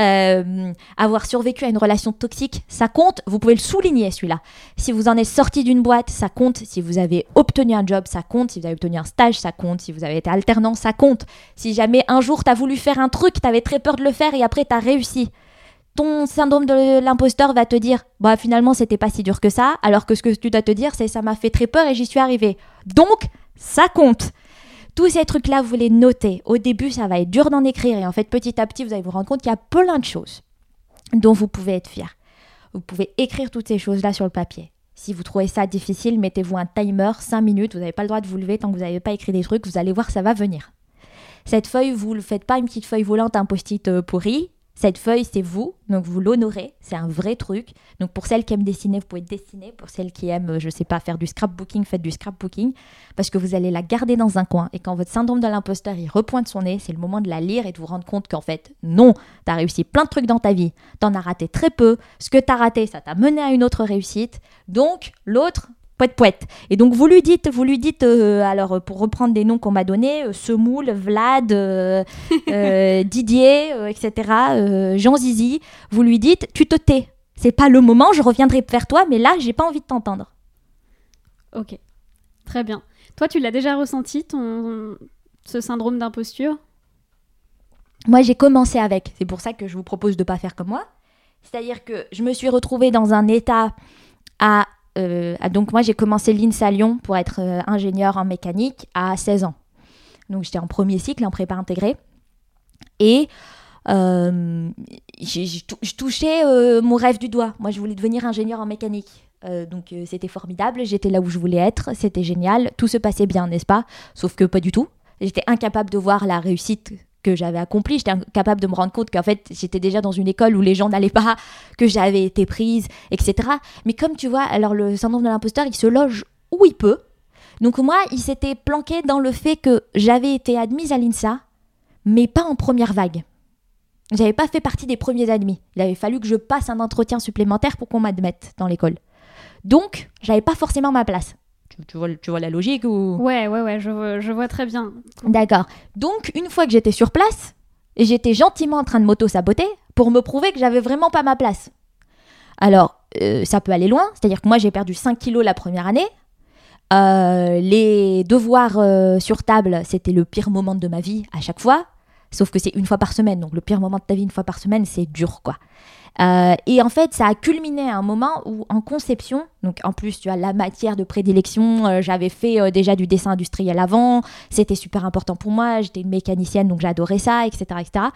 Euh, avoir survécu à une relation toxique ça compte. Vous pouvez le souligner celui-là. Si vous en êtes sorti d'une boîte ça compte. Si vous avez obtenu un job ça compte. Si vous avez obtenu un stage ça compte. Si vous avez été alternant ça compte. Si jamais un jour t'as voulu faire un truc t'avais très peur de le faire et après t'as réussi ton syndrome de l'imposteur va te dire bah finalement c'était pas si dur que ça alors que ce que tu dois te dire c'est ça m'a fait très peur et j'y suis arrivé donc ça compte. Tous ces trucs là vous les notez. Au début ça va être dur d'en écrire et en fait petit à petit vous allez vous rendre compte qu'il y a plein de choses dont vous pouvez être fier. Vous pouvez écrire toutes ces choses là sur le papier. Si vous trouvez ça difficile mettez-vous un timer 5 minutes vous n'avez pas le droit de vous lever tant que vous n'avez pas écrit des trucs vous allez voir ça va venir. Cette feuille, vous ne faites pas une petite feuille volante, un post-it euh, pourri. Cette feuille, c'est vous, donc vous l'honorez, c'est un vrai truc. Donc pour celles qui aiment dessiner, vous pouvez dessiner. Pour celles qui aiment, euh, je sais pas, faire du scrapbooking, faites du scrapbooking. Parce que vous allez la garder dans un coin. Et quand votre syndrome de l'imposteur, il repointe son nez, c'est le moment de la lire et de vous rendre compte qu'en fait, non, t'as réussi plein de trucs dans ta vie. T'en as raté très peu. Ce que t'as raté, ça t'a mené à une autre réussite. Donc, l'autre, poète poète. Et donc vous lui dites, vous lui dites, euh, alors pour reprendre des noms qu'on m'a donnés, euh, Semoule, Vlad, euh, euh, Didier, etc., Jean Zizi, vous lui dites, tu te tais. C'est pas le moment, je reviendrai vers toi, mais là, j'ai pas envie de t'entendre. Ok, très bien. Toi, tu l'as déjà ressenti, ton... ce syndrome d'imposture? Moi, j'ai commencé avec. C'est pour ça que je vous propose de pas faire comme moi. C'est-à-dire que je me suis retrouvée dans un état à... euh, à- donc moi, j'ai commencé l'INSA Lyon pour être euh, ingénieur en mécanique à 16 ans. Donc j'étais en premier cycle, en prépa intégrée. Et euh, je touchais mon rêve du doigt. Moi, je voulais devenir ingénieur en mécanique. Donc c'était formidable, j'étais là où je voulais être, c'était génial, tout se passait bien, n'est-ce pas? Sauf que pas du tout. J'étais incapable de voir la réussite que j'avais accomplie, j'étais incapable de me rendre compte qu'en fait j'étais déjà dans une école où les gens n'allaient pas, que j'avais été prise, etc. Mais comme tu vois, alors le syndrome de l'imposteur, il se loge où il peut. Donc moi, il s'était planqué dans le fait que j'avais été admise à l'INSA, mais pas en première vague. J'avais pas fait partie des premiers admis. Il avait fallu que je passe un entretien supplémentaire pour qu'on m'admette dans l'école. Donc, j'avais pas forcément ma place. Tu, tu vois, tu vois la logique ou? Ouais, ouais, ouais, je vois, je vois très bien. D'accord. Donc, une fois que j'étais sur place, j'étais gentiment en train de m'auto-saboter pour me prouver que j'avais vraiment pas ma place. Alors, euh, ça peut aller loin, c'est-à-dire que moi j'ai perdu 5 kilos la première année. Euh, les devoirs euh, sur table, c'était le pire moment de ma vie à chaque fois. Sauf que c'est une fois par semaine, donc le pire moment de ta vie une fois par semaine, c'est dur quoi. Euh, et en fait, ça a culminé à un moment où, en conception, donc en plus, tu as la matière de prédilection, euh, j'avais fait euh, déjà du dessin industriel avant, c'était super important pour moi, j'étais une mécanicienne, donc j'adorais ça, etc., etc.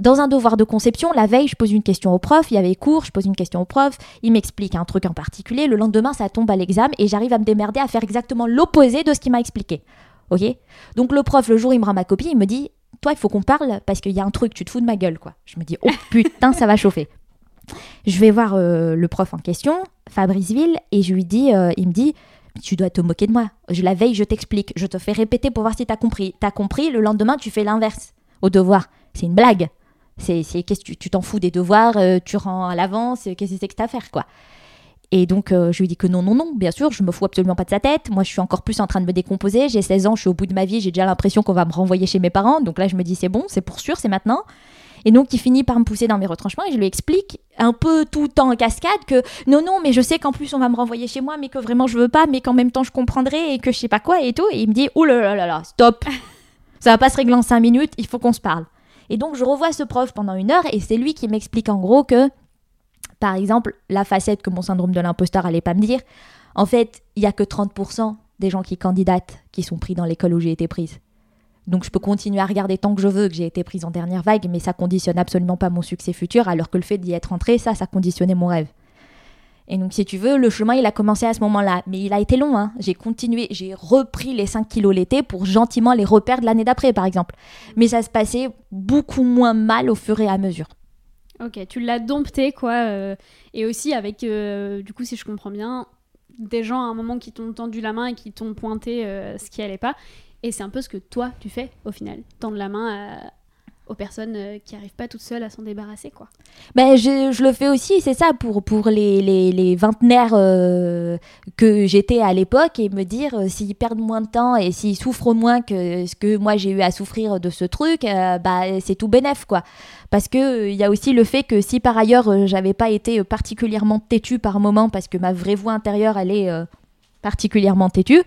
Dans un devoir de conception, la veille, je pose une question au prof, il y avait cours, je pose une question au prof, il m'explique un truc en particulier, le lendemain, ça tombe à l'examen et j'arrive à me démerder à faire exactement l'opposé de ce qu'il m'a expliqué. Ok? Donc le prof, le jour, il me rend ma copie, il me dit Toi, il faut qu'on parle parce qu'il y a un truc, tu te fous de ma gueule, quoi. Je me dis Oh putain, ça va chauffer. Je vais voir euh, le prof en question, Fabrice Ville, et je lui dis euh, Il me dit Tu dois te moquer de moi. Je, la veille, je t'explique, je te fais répéter pour voir si t'as compris. T'as compris, le lendemain, tu fais l'inverse au devoir. C'est une blague. C'est, c'est tu, t'en fous des devoirs, euh, tu rends à l'avance, qu'est-ce que c'est que t'as à faire, quoi. Et donc, je lui dis que non, non, non, bien sûr, je me fous absolument pas de sa tête. Moi, je suis encore plus en train de me décomposer. J'ai 16 ans, je suis au bout de ma vie, j'ai déjà l'impression qu'on va me renvoyer chez mes parents. Donc là, je me dis, c'est bon, c'est pour sûr, c'est maintenant. Et donc, il finit par me pousser dans mes retranchements et je lui explique un peu tout en cascade que non, non, mais je sais qu'en plus, on va me renvoyer chez moi, mais que vraiment, je veux pas, mais qu'en même temps, je comprendrai et que je sais pas quoi et tout. Et il me dit, oh là là là là, stop, ça va pas se régler en 5 minutes, il faut qu'on se parle. Et donc, je revois ce prof pendant une heure et c'est lui qui m'explique en gros que par exemple, la facette que mon syndrome de l'imposteur allait pas me dire, en fait, il y a que 30% des gens qui candidatent qui sont pris dans l'école où j'ai été prise. Donc je peux continuer à regarder tant que je veux que j'ai été prise en dernière vague, mais ça conditionne absolument pas mon succès futur, alors que le fait d'y être entrée, ça, ça conditionnait mon rêve. Et donc, si tu veux, le chemin, il a commencé à ce moment-là. Mais il a été long. Hein. J'ai continué, j'ai repris les 5 kilos l'été pour gentiment les reperdre l'année d'après, par exemple. Mais ça se passait beaucoup moins mal au fur et à mesure. Ok, tu l'as dompté, quoi. euh, et aussi avec, euh, du coup, si je comprends bien, des gens à un moment qui t'ont tendu la main et qui t'ont pointé euh, ce qui allait pas. Et c'est un peu ce que toi, tu fais, au final. Tendre la main aux personnes euh, qui arrivent pas toutes seules à s'en débarrasser, quoi. Ben, je, le fais aussi, c'est ça, pour, pour les, les, les vingtenaires euh, que j'étais à l'époque et me dire euh, s'ils perdent moins de temps et s'ils souffrent moins que ce que moi j'ai eu à souffrir de ce truc, euh, bah, c'est tout bénef, quoi. Parce que il y a aussi le fait que si par ailleurs j'avais pas été particulièrement têtue par moment, parce que ma vraie voix intérieure elle est particulièrement têtue,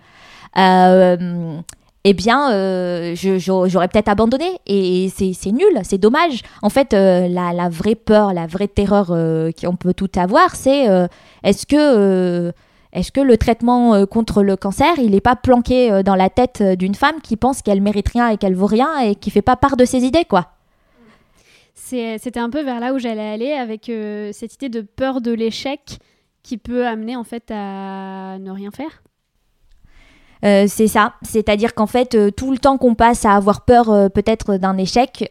eh bien, euh, j'aurais peut-être abandonné. Et c'est nul, c'est dommage. En fait, euh, la, vraie peur, la vraie terreur euh, qu'on peut tout avoir, c'est est-ce que, est-ce que le traitement contre le cancer, il n'est pas planqué dans la tête d'une femme qui pense qu'elle mérite rien et qu'elle vaut rien et qui fait pas part de ses idées, quoi? C'était un peu vers là où j'allais aller avec cette idée de peur de l'échec qui peut amener en fait à ne rien faire. Euh, c'est ça, c'est-à-dire qu'en fait, euh, tout le temps qu'on passe à avoir peur euh, peut-être d'un échec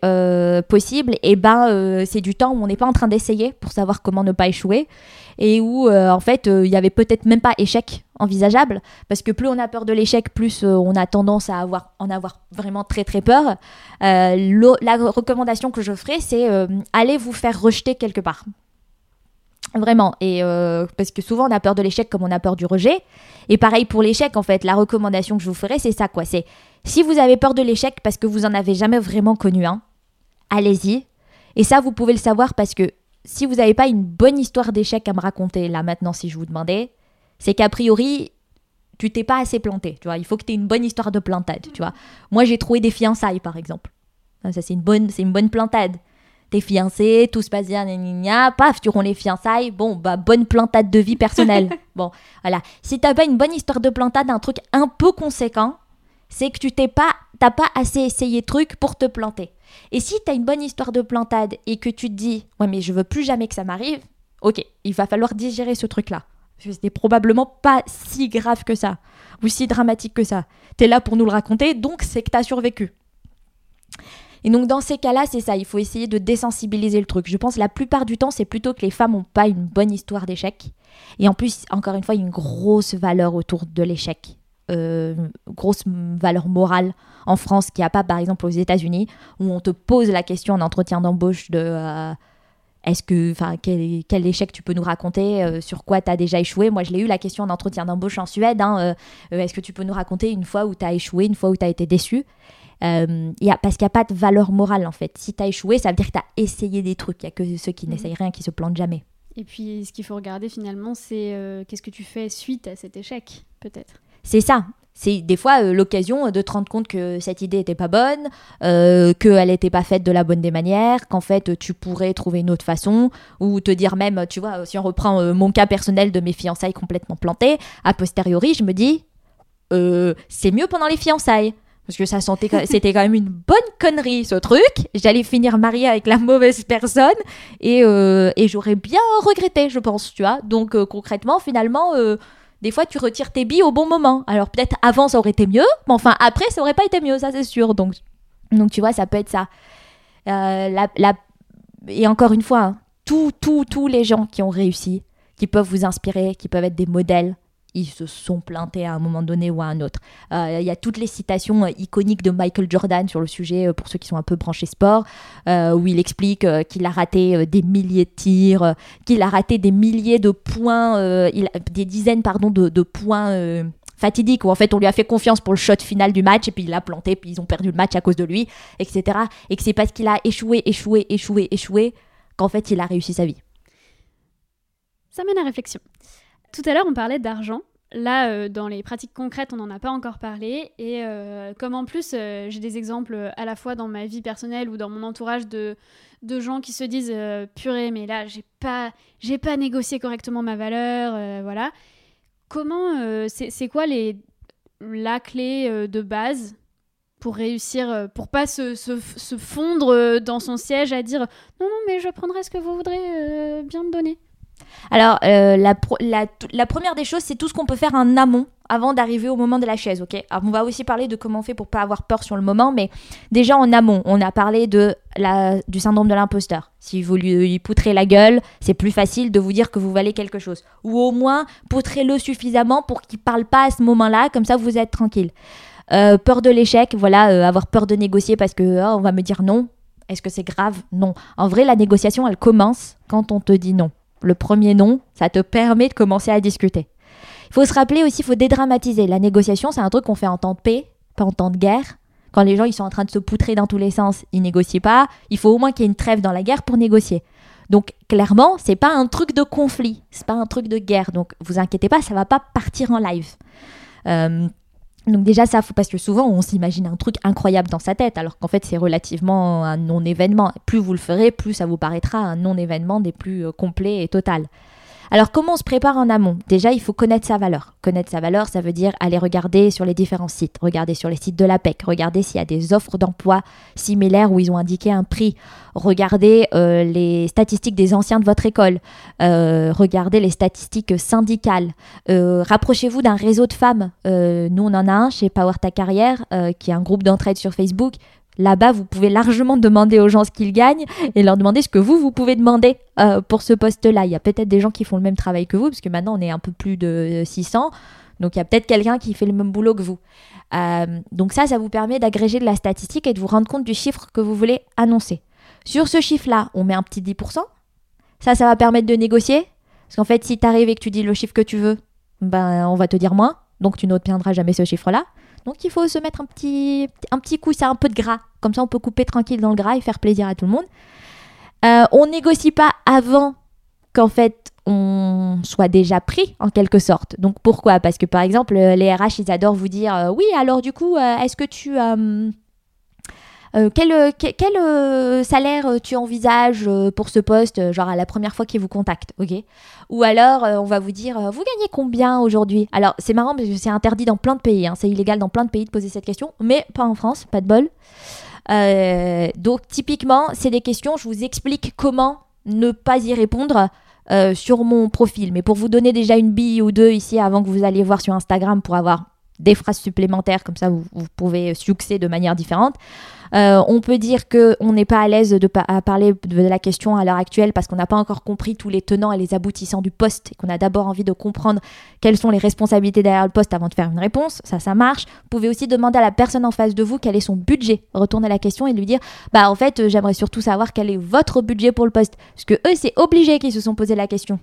possible, et ben euh, c'est du temps où on n'est pas en train d'essayer pour savoir comment ne pas échouer, et où en fait il y avait peut-être même pas échec envisageable, parce que plus on a peur de l'échec, plus on a tendance à avoir, en avoir vraiment très très peur. La recommandation que je ferai, c'est allez vous faire rejeter quelque part. Vraiment, et euh, parce que souvent on a peur de l'échec comme on a peur du rejet. Et pareil pour l'échec, en fait, la recommandation que je vous ferai, c'est ça quoi. C'est si vous avez peur de l'échec parce que vous en avez jamais vraiment connu un, allez-y. Et ça, vous pouvez le savoir parce que si vous n'avez pas une bonne histoire d'échec à me raconter là maintenant, si je vous demandais, c'est qu'a priori, tu t'es pas assez planté. Tu vois, il faut que tu aies une bonne histoire de plantade. Tu vois, moi j'ai trouvé des fiançailles par exemple. Ça c'est une bonne, c'est une bonne plantade. T'es fiancé, tout se passe bien, gna, gna, gna, paf, tu ronds les fiançailles. Bon, bah bonne plantade de vie personnelle. bon, voilà. Si t'as pas une bonne histoire de plantade, un truc un peu conséquent, c'est que tu t'es pas, t'as pas assez essayé de trucs pour te planter. Et si tu as une bonne histoire de plantade et que tu te dis, ouais, mais je veux plus jamais que ça m'arrive, ok, il va falloir digérer ce truc-là. C'était probablement pas si grave que ça, ou si dramatique que ça. Tu es là pour nous le raconter, donc c'est que tu as survécu. Et donc dans ces cas-là, c'est ça, il faut essayer de désensibiliser le truc. Je pense la plupart du temps, c'est plutôt que les femmes n'ont pas une bonne histoire d'échec. Et en plus, encore une fois, il y a une grosse valeur autour de l'échec. Euh, grosse valeur morale en France qui n'y a pas par exemple aux États-Unis où on te pose la question en entretien d'embauche de euh, est-ce que enfin quel, quel, échec tu peux nous raconter euh, sur quoi tu as déjà échoué? Moi je l'ai eu la question en entretien d'embauche en Suède hein, est-ce que tu peux nous raconter une fois où tu as échoué une fois où tu as été déçu? Y a, parce qu'il n'y a pas de valeur morale en fait si tu as échoué ça veut dire que tu as essayé des trucs il n'y a que ceux qui mmh. n'essayent rien qui se plantent jamais et puis ce qu'il faut regarder finalement c'est qu'est-ce que tu fais suite à cet échec peut-être c'est ça. C'est des fois euh, l'occasion de te rendre compte que cette idée n'était pas bonne, euh, qu'elle n'était pas faite de la bonne des manières, qu'en fait tu pourrais trouver une autre façon, ou te dire même, tu vois, si on reprend euh, mon cas personnel de mes fiançailles complètement plantées, a posteriori, je me dis, c'est mieux pendant les fiançailles. Parce que ça sentait, c'était quand même une bonne connerie ce truc. J'allais finir mariée avec la mauvaise personne et, et j'aurais bien regretté, je pense, tu. Donc concrètement, finalement, des fois tu retires tes billes au bon moment. Alors peut-être avant ça aurait été mieux, mais enfin après ça aurait pas été mieux, ça c'est sûr. Donc, donc tu vois, ça peut être ça. Euh, la, Et encore une fois, hein, tous, tous les gens qui ont réussi, qui peuvent vous inspirer, qui peuvent être des modèles, ils se sont plantés à un moment donné ou à un autre. Euh, il y a toutes les citations euh, iconiques de Michael Jordan sur le sujet, euh, pour ceux qui sont un peu branchés sport, où il explique qu'il a raté des milliers de tirs, qu'il a raté des milliers de points, des dizaines pardon, de, points fatidiques où en fait on lui a fait confiance pour le shot final du match et puis il a planté, puis ils ont perdu le match à cause de lui, etc. Et que c'est parce qu'il a échoué, échoué, échoué, échoué qu'en fait il a réussi sa vie. Ça mène à réflexion. Tout à l'heure, on parlait d'argent. Là, euh, dans les pratiques concrètes, on n'en a pas encore parlé. Et euh, comme en plus, euh, j'ai des exemples à la fois dans ma vie personnelle ou dans mon entourage de, gens qui se disent purée, mais là, j'ai pas, j'ai pas négocié correctement ma valeur, voilà. Comment, c'est quoi la clé de base pour réussir, pour pas se, se, se, fondre dans son siège à dire non, non, mais je prendrai ce que vous voudrez bien me donner alors, euh, la, première des choses, c'est tout ce qu'on peut faire en amont avant d'arriver au moment de la chaise, ok? Alors, on va aussi parler de comment on fait pour pas avoir peur sur le moment, mais déjà en amont, on a parlé de la, du syndrome de l'imposteur. Si vous lui, poutrez la gueule, c'est plus facile de vous dire que vous valez quelque chose. Ou au moins, poutrez-le suffisamment pour qu'il parle pas à ce moment-là, comme ça vous êtes tranquille. Euh, peur de l'échec, voilà, euh, avoir peur de négocier parce que oh, on va me dire non. Est-ce que c'est grave? Non. En vrai, la négociation, elle commence quand on te dit non le premier non, ça te permet de commencer à discuter. Il faut se rappeler aussi, il faut dédramatiser. La négociation, c'est un truc qu'on fait en temps de paix, pas en temps de guerre. Quand les gens ils sont en train de se poutrer dans tous les sens, ils négocient pas. Il faut au moins qu'il y ait une trêve dans la guerre pour négocier. Donc clairement, c'est pas un truc de conflit, c'est pas un truc de guerre. Donc vous inquiétez pas, ça va pas partir en live. Euh, donc déjà ça, parce que souvent on s'imagine un truc incroyable dans sa tête, alors qu'en fait c'est relativement un non-événement. Plus vous le ferez, plus ça vous paraîtra un non-événement des plus euh, complets et total. Alors comment on se prépare en amont? Déjà, il faut connaître sa valeur. Connaître sa valeur, ça veut dire aller regarder sur les différents sites, regarder sur les sites de l'APEC, regarder s'il y a des offres d'emploi similaires où ils ont indiqué un prix, regarder euh, les statistiques des anciens de votre école, euh, regardez les statistiques syndicales, euh, rapprochez-vous d'un réseau de femmes. nous, on en a un chez Power Ta Carrière, qui est un groupe d'entraide sur Facebook. Là-bas, vous pouvez largement demander aux gens ce qu'ils gagnent et leur demander ce que vous, vous pouvez demander euh, pour ce poste-là. Il y a peut-être des gens qui font le même travail que vous, parce que maintenant, on est un peu plus de 600. Donc, il y a peut-être quelqu'un qui fait le même boulot que vous. Euh, donc ça, ça vous permet d'agréger de la statistique et de vous rendre compte du chiffre que vous voulez annoncer. Sur ce chiffre-là, on met un petit 10%. Ça, ça va permettre de négocier. Parce qu'en fait, si tu arrives et que tu dis le chiffre que tu veux, ben, on va te dire moins. Donc, tu n'obtiendras jamais ce chiffre-là. Donc il faut se mettre un petit, un petit coup, c'est un peu de gras. Comme ça, on peut couper tranquille dans le gras et faire plaisir à tout le monde. Euh, on négocie pas avant qu'en fait on soit déjà pris en quelque sorte. Donc pourquoi? Parce que par exemple, les RH, ils adorent vous dire euh, oui, alors du coup, euh, est-ce que tu... euh, quel, euh, euh, salaire tu envisages pour ce poste, genre à la première fois qu'ils vous contactent, ok? Ou alors on va vous dire, vous gagnez combien aujourd'hui? Alors c'est marrant parce que c'est interdit dans plein de pays, hein, c'est illégal dans plein de pays de poser cette question, mais pas en France, pas de bol. Donc typiquement, c'est des questions, je vous explique comment ne pas y répondre sur mon profil. Mais pour vous donner déjà une bille ou deux ici avant que vous alliez voir sur Instagram pour avoir des phrases supplémentaires, comme ça vous, vous pouvez succéder de manière différente. Euh, on peut dire qu'on n'est pas à l'aise de à parler de la question à l'heure actuelle parce qu'on n'a pas encore compris tous les tenants et les aboutissants du poste et qu'on a d'abord envie de comprendre quelles sont les responsabilités derrière le poste avant de faire une réponse. Ça, ça marche. Vous pouvez aussi demander à la personne en face de vous quel est son budget. Retourner la question et lui dire Bah, en fait, euh, j'aimerais surtout savoir quel est votre budget pour le poste. Parce que eux, c'est obligé qu'ils se sont posé la question.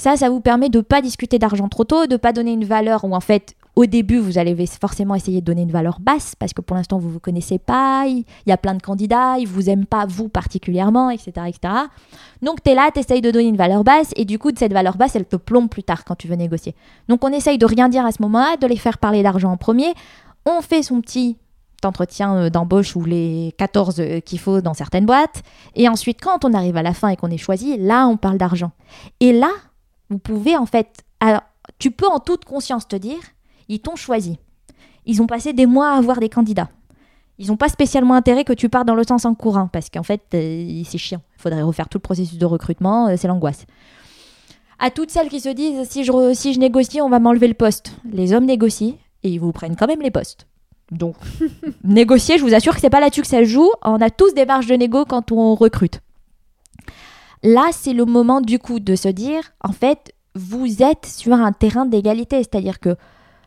Ça, ça vous permet de ne pas discuter d'argent trop tôt, de ne pas donner une valeur où en fait, au début, vous allez forcément essayer de donner une valeur basse parce que pour l'instant, vous ne vous connaissez pas, il y a plein de candidats, ils vous aiment pas, vous particulièrement, etc. etc. Donc, tu es là, tu essayes de donner une valeur basse et du coup, de cette valeur basse, elle te plombe plus tard quand tu veux négocier. Donc, on essaye de rien dire à ce moment-là, de les faire parler d'argent en premier. On fait son petit entretien euh, d'embauche ou les 14 euh, qu'il faut dans certaines boîtes. Et ensuite, quand on arrive à la fin et qu'on est choisi, là, on parle d'argent. Et là, vous pouvez en fait, alors, tu peux en toute conscience te dire, ils t'ont choisi. Ils ont passé des mois à avoir des candidats. Ils n'ont pas spécialement intérêt que tu partes dans le sens en courant, parce qu'en fait, euh, c'est chiant. Il faudrait refaire tout le processus de recrutement, euh, c'est l'angoisse. À toutes celles qui se disent, si je, re- si je négocie, on va m'enlever le poste. Les hommes négocient et ils vous prennent quand même les postes. Donc, négocier, je vous assure que c'est pas là-dessus que ça joue. On a tous des marges de négo quand on recrute. Là, c'est le moment du coup de se dire, en fait, vous êtes sur un terrain d'égalité, c'est-à-dire que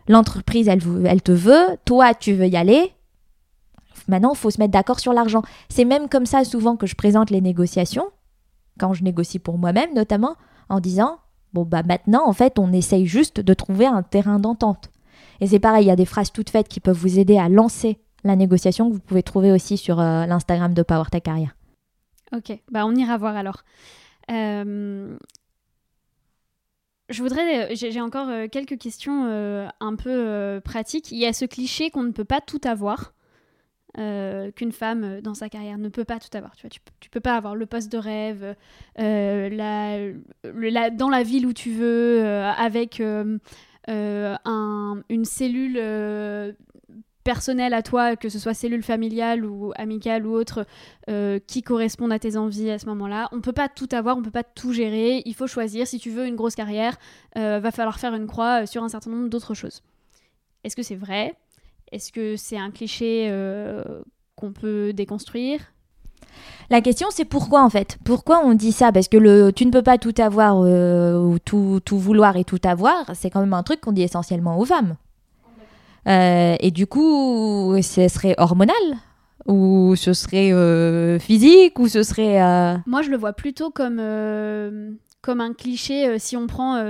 l'entreprise, elle, te veut, toi, tu veux y aller. Maintenant, il faut se mettre d'accord sur l'argent. C'est même comme ça souvent que je présente les négociations, quand je négocie pour moi-même notamment, en disant, bon, bah maintenant, en fait, on essaye juste de trouver un terrain d'entente. Et c'est pareil, il y a des phrases toutes faites qui peuvent vous aider à lancer la négociation que vous pouvez trouver aussi sur euh, l'Instagram de Power Ta Carrière. Ok, bah on ira voir alors. Euh, Je voudrais, j'ai j'ai encore euh, quelques questions euh, un peu euh, pratiques. Il y a ce cliché qu'on ne peut pas tout avoir, euh, qu'une femme euh, dans sa carrière ne peut pas tout avoir. Tu vois, tu, peux- pas avoir le poste de rêve, euh, la, dans la ville où tu veux, euh, avec euh, euh, un- une cellule euh, personnelle à toi, que ce soit cellule familiale ou amicale ou autre, euh, qui correspondent à tes envies à ce moment-là. On peut pas tout avoir, on peut pas tout gérer. Il faut choisir. Si tu veux une grosse carrière, euh, va falloir faire une croix euh, sur un certain nombre d'autres choses. Est-ce que c'est vrai? Est-ce que c'est un cliché euh, qu'on peut déconstruire? La question, c'est pourquoi en fait? Pourquoi on dit ça? Parce que le tu ne peux pas tout avoir ou tout, tout vouloir et tout avoir, c'est quand même un truc qu'on dit essentiellement aux femmes. Euh, et du coup, ce serait hormonal Ou ce serait euh, physique Ou ce serait. euh, Moi, je le vois plutôt comme, comme un cliché si on prend,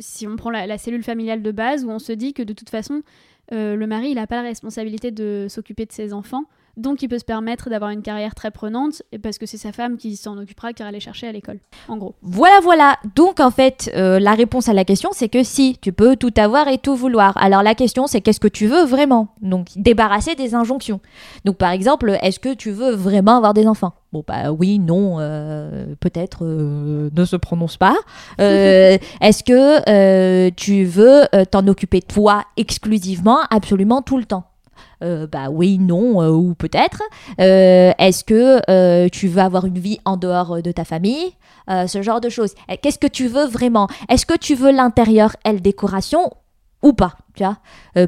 si on prend la, la cellule familiale de base où on se dit que de toute façon, le mari, il n'a pas la responsabilité de s'occuper de ses enfants. Donc, il peut se permettre d'avoir une carrière très prenante et parce que c'est sa femme qui s'en occupera car elle est chercher à l'école, en gros. Voilà, voilà. Donc, en fait, euh, la réponse à la question, c'est que si, tu peux tout avoir et tout vouloir. Alors, la question, c'est qu'est-ce que tu veux vraiment? Donc, débarrasser des injonctions. Donc, par exemple, est-ce que tu veux vraiment avoir des enfants? Bon, bah oui, non, euh, peut-être, euh, ne se prononce pas. Euh, est-ce que tu veux t'en occuper toi exclusivement, absolument tout le temps? Euh, bah oui, non, euh, ou peut-être. Euh, Est-ce que tu veux avoir une vie en dehors de ta famille? Ce genre de choses. Euh, Qu'est-ce que tu veux vraiment? Est-ce que tu veux l'intérieur, elle, décoration ou pas? Tu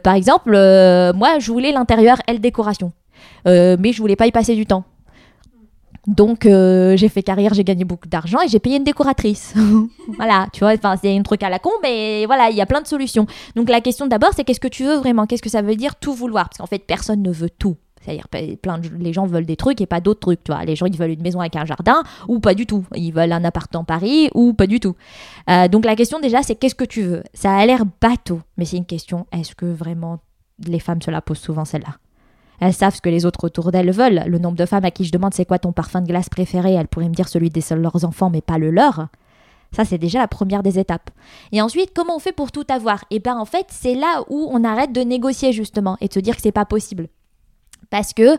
Par exemple, moi, je voulais l'intérieur, elle, décoration. Euh, mais je voulais pas y passer du temps. Donc, euh, j'ai fait carrière, j'ai gagné beaucoup d'argent et j'ai payé une décoratrice. voilà, tu vois, c'est un truc à la con, mais voilà, il y a plein de solutions. Donc, la question d'abord, c'est qu'est-ce que tu veux vraiment? Qu'est-ce que ça veut dire tout vouloir? Parce qu'en fait, personne ne veut tout. C'est-à-dire, plein les gens veulent des trucs et pas d'autres trucs, tu vois. Les gens, ils veulent une maison avec un jardin ou pas du tout. Ils veulent un appart en Paris ou pas du tout. Euh, donc, la question déjà, c'est qu'est-ce que tu veux? Ça a l'air bateau, mais c'est une question, est-ce que vraiment les femmes se la posent souvent celle-là Elles savent ce que les autres autour d'elles veulent. Le nombre de femmes à qui je demande c'est quoi ton parfum de glace préféré, elles pourraient me dire celui des seuls leurs enfants, mais pas le leur. Ça, c'est déjà la première des étapes. Et ensuite, comment on fait pour tout avoir? Eh bien, en fait, c'est là où on arrête de négocier, justement, et de se dire que c'est pas possible. Parce que,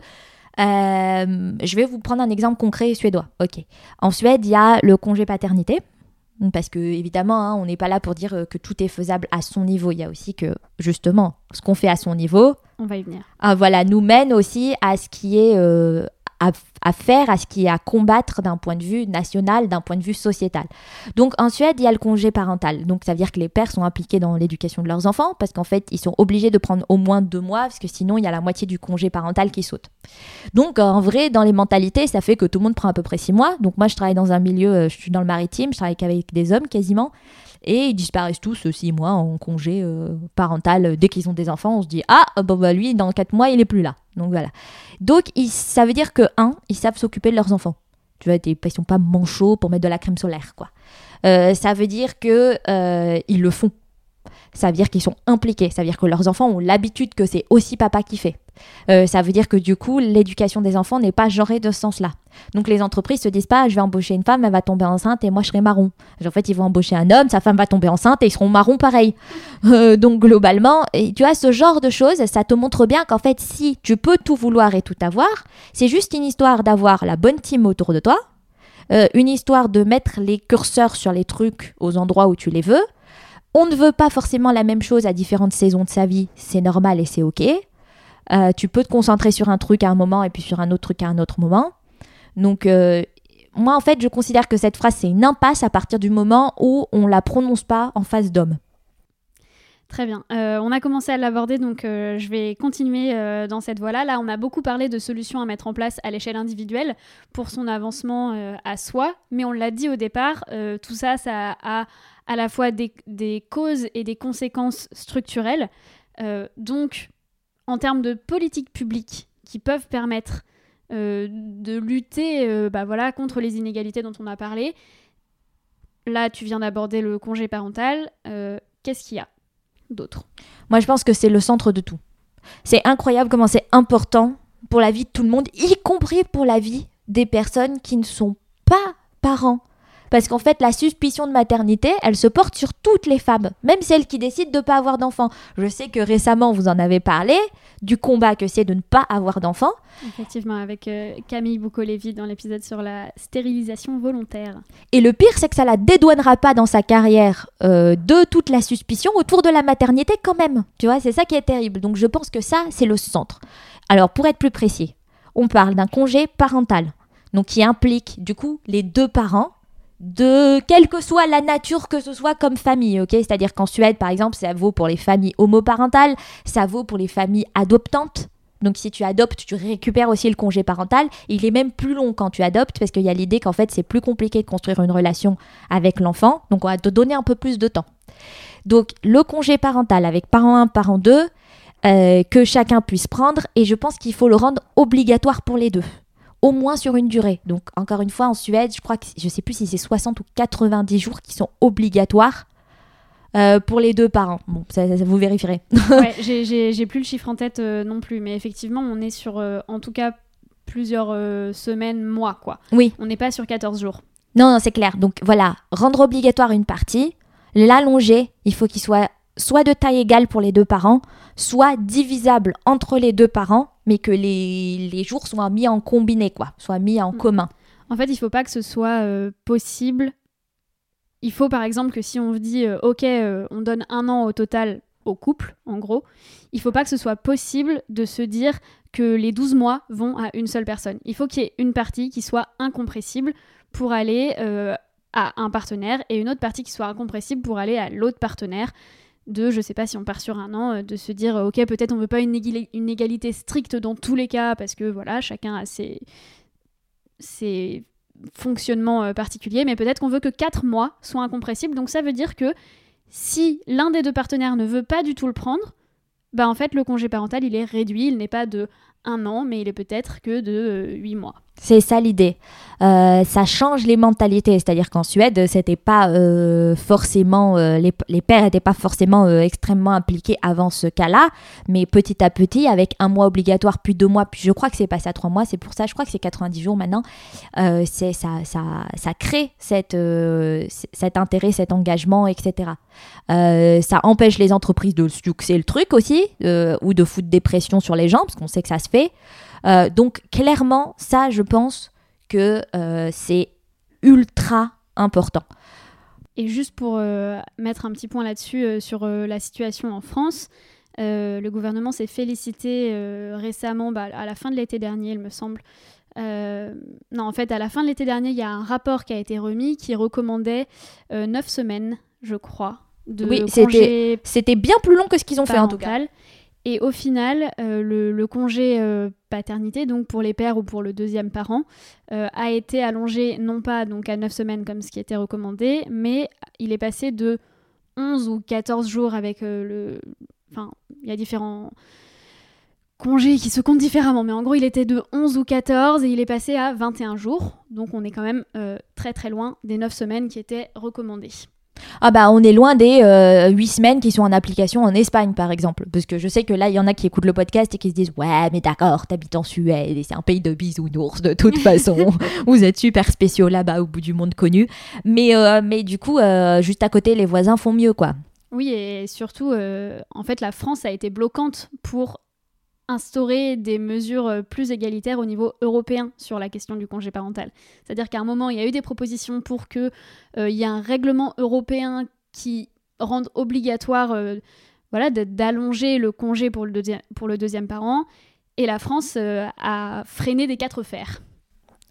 euh, je vais vous prendre un exemple concret suédois. Ok. En Suède, il y a le congé paternité. Parce que, évidemment, hein, on n'est pas là pour dire euh, que tout est faisable à son niveau. Il y a aussi que, justement, ce qu'on fait à son niveau. On va y venir. Ah, voilà, nous mène aussi à ce qui est euh, à, faire, à ce qui est à combattre d'un point de vue national, d'un point de vue sociétal. Donc en Suède, il y a le congé parental. Donc ça veut dire que les pères sont impliqués dans l'éducation de leurs enfants parce qu'en fait, ils sont obligés de prendre au moins deux mois parce que sinon, il y a la moitié du congé parental qui saute. Donc en vrai, dans les mentalités, ça fait que tout le monde prend à peu près six mois. Donc moi, je travaille dans un milieu, euh, je suis dans le maritime, je travaille avec des hommes quasiment et ils disparaissent tous six mois en congé euh, parental. Dès qu'ils ont des enfants, on se dit ah bon bah lui dans quatre mois il est plus là. Donc voilà. Donc ça veut dire que un, ils savent s'occuper de leurs enfants. Tu vois, ils sont pas manchots pour mettre de la crème solaire quoi. Euh, ça veut dire que euh, ils le font. Ça veut dire qu'ils sont impliqués. Ça veut dire que leurs enfants ont l'habitude que c'est aussi papa qui fait. Euh, ça veut dire que du coup, l'éducation des enfants n'est pas genrée de ce sens-là. Donc les entreprises se disent pas, je vais embaucher une femme, elle va tomber enceinte et moi je serai marron. En fait, ils vont embaucher un homme, sa femme va tomber enceinte et ils seront marrons pareil. Euh, donc globalement, tu vois, ce genre de choses, ça te montre bien qu'en fait, si tu peux tout vouloir et tout avoir, c'est juste une histoire d'avoir la bonne team autour de toi, euh, une histoire de mettre les curseurs sur les trucs aux endroits où tu les veux. On ne veut pas forcément la même chose à différentes saisons de sa vie, c'est normal et c'est ok. Euh, tu peux te concentrer sur un truc à un moment et puis sur un autre truc à un autre moment. Donc, euh, moi, en fait, je considère que cette phrase, c'est une impasse à partir du moment où on la prononce pas en face d'homme. Très bien. Euh, on a commencé à l'aborder, donc je vais continuer dans cette voie-là. Là, on a beaucoup parlé de solutions à mettre en place à l'échelle individuelle pour son avancement à soi, mais on l'a dit au départ, tout ça, ça a à la fois des, des causes et des conséquences structurelles. donc, en termes de politiques publiques qui peuvent permettre euh, de lutter euh, bah contre les inégalités dont on a parlé. Là, tu viens d'aborder le congé parental. Euh, qu'est-ce qu'il y a d'autre? Moi, je pense que c'est le centre de tout. C'est incroyable comment c'est important pour la vie de tout le monde, y compris pour la vie des personnes qui ne sont pas parents. Parce qu'en fait, la suspicion de maternité, elle se porte sur toutes les femmes, même celles qui décident de ne pas avoir d'enfants. Je sais que récemment, vous en avez parlé, du combat que c'est de ne pas avoir d'enfants. Effectivement, avec euh, Camille Boukolevi dans l'épisode sur la stérilisation volontaire. Et le pire, c'est que ça la dédouanera pas dans sa carrière euh, de toute la suspicion autour de la maternité quand même. Tu vois, c'est ça qui est terrible. Donc je pense que ça, c'est le centre. Alors, pour être plus précis, on parle d'un congé parental. Donc qui implique du coup les deux parents de quelle que soit la nature que ce soit comme famille, ok? C'est-à-dire qu'en Suède, par exemple, ça vaut pour les familles homoparentales, ça vaut pour les familles adoptantes. Donc si tu adoptes, tu récupères aussi le congé parental. Il est même plus long quand tu adoptes parce qu'il y a l'idée qu'en fait c'est plus compliqué de construire une relation avec l'enfant. Donc on va te donner un peu plus de temps. Donc le congé parental avec parent 1, parent 2, euh, que chacun puisse prendre et je pense qu'il faut le rendre obligatoire pour les deux au moins sur une durée. Donc encore une fois, en Suède, je crois que je sais plus si c'est 60 ou 90 jours qui sont obligatoires euh, pour les deux parents. Bon, ça, vous vérifierez. ouais, j'ai plus le chiffre en tête euh, non plus, mais effectivement, on est sur euh, en tout cas plusieurs semaines, mois, quoi. Oui. On n'est pas sur 14 jours. Non, non, c'est clair. Donc voilà, rendre obligatoire une partie, l'allonger, il faut qu'il soit soit de taille égale pour les deux parents, soit divisable entre les deux parents, mais que les, jours soient mis en combiné, quoi, soient mis en mm. commun. En fait, il ne faut pas que ce soit euh, possible. Il faut par exemple que si on dit euh, OK, euh, on donne un an au total au couple, en gros, il faut pas que ce soit possible de se dire que les 12 mois vont à une seule personne. Il faut qu'il y ait une partie qui soit incompressible pour aller à un partenaire et une autre partie qui soit incompressible pour aller à l'autre partenaire de, je sais pas si on part sur un an, euh, de se dire, euh, ok, peut-être on veut pas une, égalité stricte dans tous les cas, parce que voilà, chacun a ses, ses fonctionnements euh, particuliers, mais peut-être qu'on veut que 4 mois soient incompressibles. Donc ça veut dire que si l'un des deux partenaires ne veut pas du tout le prendre, bah en fait le congé parental il est réduit, il n'est pas de un an, mais il est peut-être que de huit mois. C'est ça l'idée. Euh, ça change les mentalités, c'est-à-dire qu'en Suède, c'était pas euh, forcément euh, les, les, pères n'étaient pas forcément extrêmement impliqués avant ce cas-là, mais petit à petit, avec un mois obligatoire, puis deux mois, puis je crois que c'est passé à trois mois, c'est pour ça, je crois que c'est 90 jours maintenant. c'est ça, ça, ça crée cette, cet intérêt, cet engagement, etc. ça empêche les entreprises de succès le truc aussi, ou de foutre des pressions sur les gens, parce qu'on sait que ça se fait. Euh, donc clairement, ça, je pense que euh, c'est ultra important. Et juste pour euh, mettre un petit point là-dessus sur la situation en France, le gouvernement s'est félicité récemment, bah, à la fin de l'été dernier, il me semble. non, en fait, à la fin de l'été dernier, il y a un rapport qui a été remis qui recommandait 9 semaines, je crois, de oui, c'était bien plus long que ce qu'ils ont fait en tout cas. Et au final, euh, le, congé euh, paternité, donc pour les pères ou pour le deuxième parent, euh, a été allongé non pas donc à 9 semaines comme ce qui était recommandé, mais il est passé de 11 ou 14 jours avec le... Enfin, il y a différents congés qui se comptent différemment, mais en gros, il était de 11 ou 14 et il est passé à 21 jours. Donc on est quand même très très loin des 9 semaines qui étaient recommandées. Ah bah on est loin des euh, 8 semaines qui sont en application en Espagne par exemple. Parce que je sais que là il y en a qui écoutent le podcast et qui se disent ouais mais d'accord t'habites en Suède et c'est un pays de bisounours de toute façon. Vous êtes super spéciaux là-bas au bout du monde connu. Mais, euh, mais du coup euh, juste à côté les voisins font mieux quoi. Oui et surtout euh, en fait la France a été bloquante pour instaurer des mesures euh, plus égalitaires au niveau européen sur la question du congé parental. C'est-à-dire qu'à un moment, il y a eu des propositions pour qu'il euh, y ait un règlement européen qui rende obligatoire euh, voilà, d'allonger le congé pour le, pour le deuxième parent, et la France a freiné des quatre fers.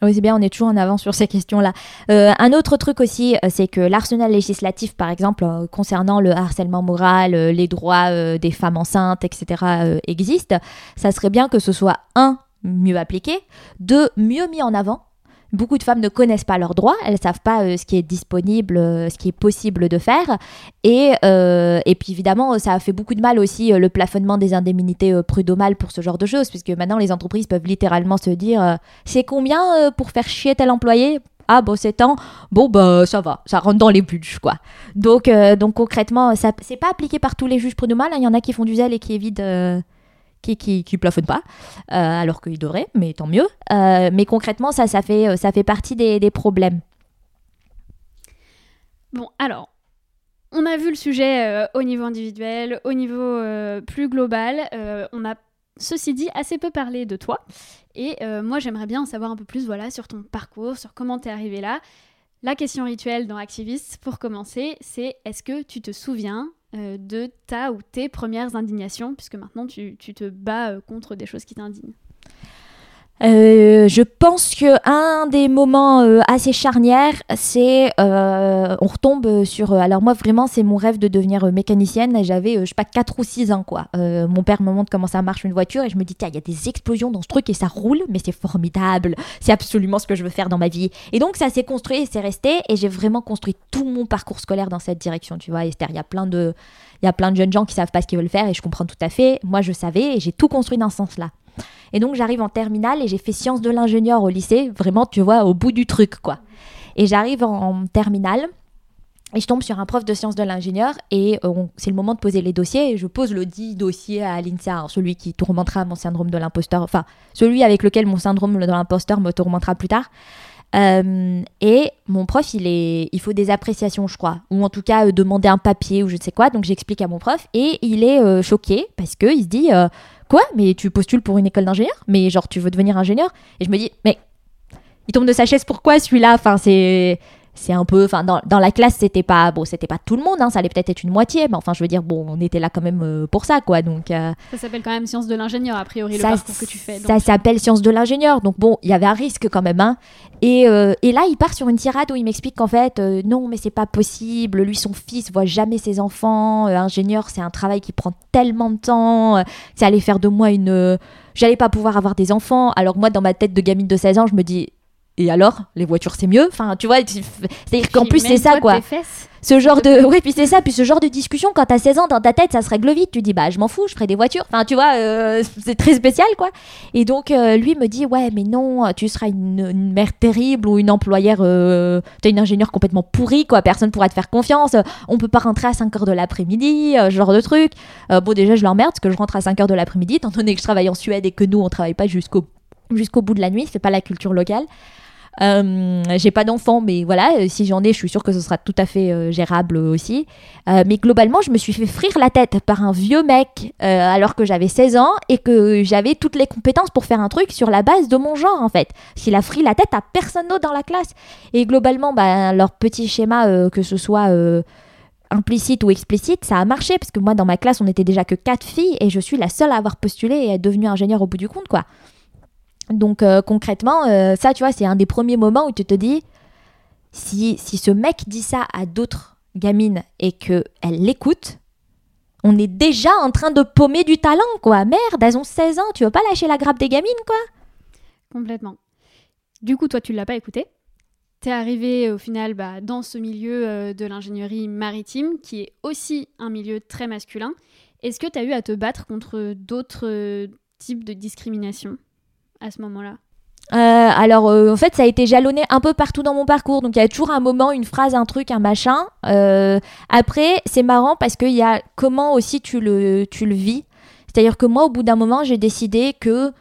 Oui, c'est bien, on est toujours en avant sur ces questions-là. Euh, un autre truc aussi, euh, c'est que l'arsenal législatif, par exemple, euh, concernant le harcèlement moral, les droits des femmes enceintes, etc., existe. Ça serait bien que ce soit, un, mieux appliqué, deux, mieux mis en avant, beaucoup de femmes ne connaissent pas leurs droits, elles ne savent pas euh, ce qui est disponible, euh, ce qui est possible de faire. Et, euh, et puis évidemment, ça a fait beaucoup de mal aussi le plafonnement des indemnités prud'homales pour ce genre de choses, puisque maintenant les entreprises peuvent littéralement se dire c'est combien pour faire chier tel employé? Ah bon c'est tant bon bah ça va ça rentre dans les budgets quoi donc donc concrètement ça c'est pas appliqué par tous les juges prud'homales hein. il y en a qui font du zèle et qui évitent qui, qui, plafonne pas, euh, alors qu'il devrait, mais tant mieux. Euh, mais concrètement, ça, ça fait, euh, ça fait partie des, problèmes. Bon, alors, on a vu le sujet au niveau individuel, au niveau plus global. on a, ceci dit, assez peu parlé de toi. Et moi, j'aimerais bien en savoir un peu plus voilà, sur ton parcours, sur comment tu es arrivé là. La question rituelle dans Activist, pour commencer, c'est est-ce que tu te souviens de ta ou tes premières indignations, puisque maintenant tu, te bats euh, contre des choses qui t'indignent euh, je pense que un des moments euh, assez charnières, c'est euh, on retombe sur. alors moi vraiment, c'est mon rêve de devenir mécanicienne. J'avais, je sais pas, 4 ou 6 ans quoi. mon père me montre comment ça marche une voiture et je me dis tiens, il y a des explosions dans ce truc et ça roule, mais c'est formidable. C'est absolument ce que je veux faire dans ma vie. Et donc ça s'est construit et c'est resté et j'ai vraiment construit tout mon parcours scolaire dans cette direction. Tu vois, Esther, il y a plein de, il y a plein de jeunes gens qui savent pas ce qu'ils veulent faire et je comprends tout à fait. Moi, je savais et j'ai tout construit dans ce sens-là. Et donc j'arrive en terminale et j'ai fait sciences de l'ingénieur au lycée, vraiment, tu vois, au bout du truc, quoi. Et j'arrive en, terminale. Et je tombe sur un prof de sciences de l'ingénieur et euh, c'est le moment de poser les dossiers et je pose le dit dossier à l'INSEA, celui qui tourmentera mon syndrome de l'imposteur, enfin celui avec lequel mon syndrome de l'imposteur me tourmentera plus tard. Euh, et mon prof, il, est, il faut des appréciations, je crois, ou en tout cas euh, demander un papier ou je ne sais quoi. Donc j'explique à mon prof et il est choqué parce qu'il se dit Quoi? Mais tu postules pour une école d'ingénieur? Mais genre, tu veux devenir ingénieur? Et je me dis Mais il tombe de sa chaise, pourquoi celui-là? Enfin, c'est c'est un peu enfin dans, dans, la classe c'était pas bon c'était pas tout le monde hein, ça allait peut-être être une moitié mais enfin je veux dire bon on était là quand même euh, pour ça quoi donc euh, ça s'appelle quand même sciences de l'ingénieur a priori le parcours que tu fais ça s'appelle sciences de l'ingénieur donc bon il y avait un risque quand même hein. et, euh, et, là il part sur une tirade où il m'explique qu'en fait non mais c'est pas possible lui son fils voit jamais ses enfants ingénieur c'est un travail qui prend tellement de temps ça allait faire de moi une j'allais pas pouvoir avoir des enfants alors moi dans ma tête de gamine de 16 ans je me dis et alors les voitures c'est mieux? Enfin tu vois c'est-à-dire qu'en plus c'est ça quoi. ce genre de ouais puis c'est ça puis ce genre de discussion quand t'as 16 ans dans ta tête ça se règle vite. Tu dis bah je m'en fous je ferai des voitures. Enfin tu vois euh, c'est très spécial quoi. Et donc euh, lui me dit ouais mais non tu seras une, une mère terrible ou une employère euh, t'es une ingénieure complètement pourrie quoi. Personne pourra te faire confiance. On peut pas rentrer à 5 heures de l'après-midi euh, ce genre de truc. Bon déjà je l'emmerde parce que je rentre à 5 heures de l'après-midi étant donné que je travaille en Suède et que nous on travaille pas jusqu'au jusqu'au bout de la nuit. C'est pas la culture locale euh, j'ai pas d'enfant, mais voilà, euh, si j'en ai, je suis sûre que ce sera tout à fait euh, gérable aussi. Mais globalement, je me suis fait frire la tête par un vieux mec alors que j'avais 16 ans et que j'avais toutes les compétences pour faire un truc sur la base de mon genre en fait. S'il a frit la tête à personne d'autre dans la classe. Et globalement, bah, leur petit schéma, que ce soit implicite ou explicite, ça a marché parce que moi dans ma classe, on était déjà que quatre filles et je suis la seule à avoir postulé et à être devenue ingénieure au bout du compte quoi. Donc euh, concrètement, euh, ça, tu vois, c'est un des premiers moments où tu te dis, si, si ce mec dit ça à d'autres gamines et qu'elles l'écoutent, on est déjà en train de paumer du talent, quoi. Merde, elles ont 16 ans, tu veux pas lâcher la grappe des gamines, quoi? Complètement. Du coup, toi, tu l'as pas écouté. T'es arrivé au final bah, dans ce milieu euh, de l'ingénierie maritime, qui est aussi un milieu très masculin. Est-ce que tu as eu à te battre contre d'autres types de discrimination à ce moment-là Euh, alors, euh, en fait, ça a été jalonné un peu partout dans mon parcours. Donc, il y a toujours un moment, une phrase, un truc, un machin. Euh, après, c'est marrant parce qu'il y a comment aussi tu le, tu le vis. C'est-à-dire que moi, au bout d'un moment, j'ai décidé que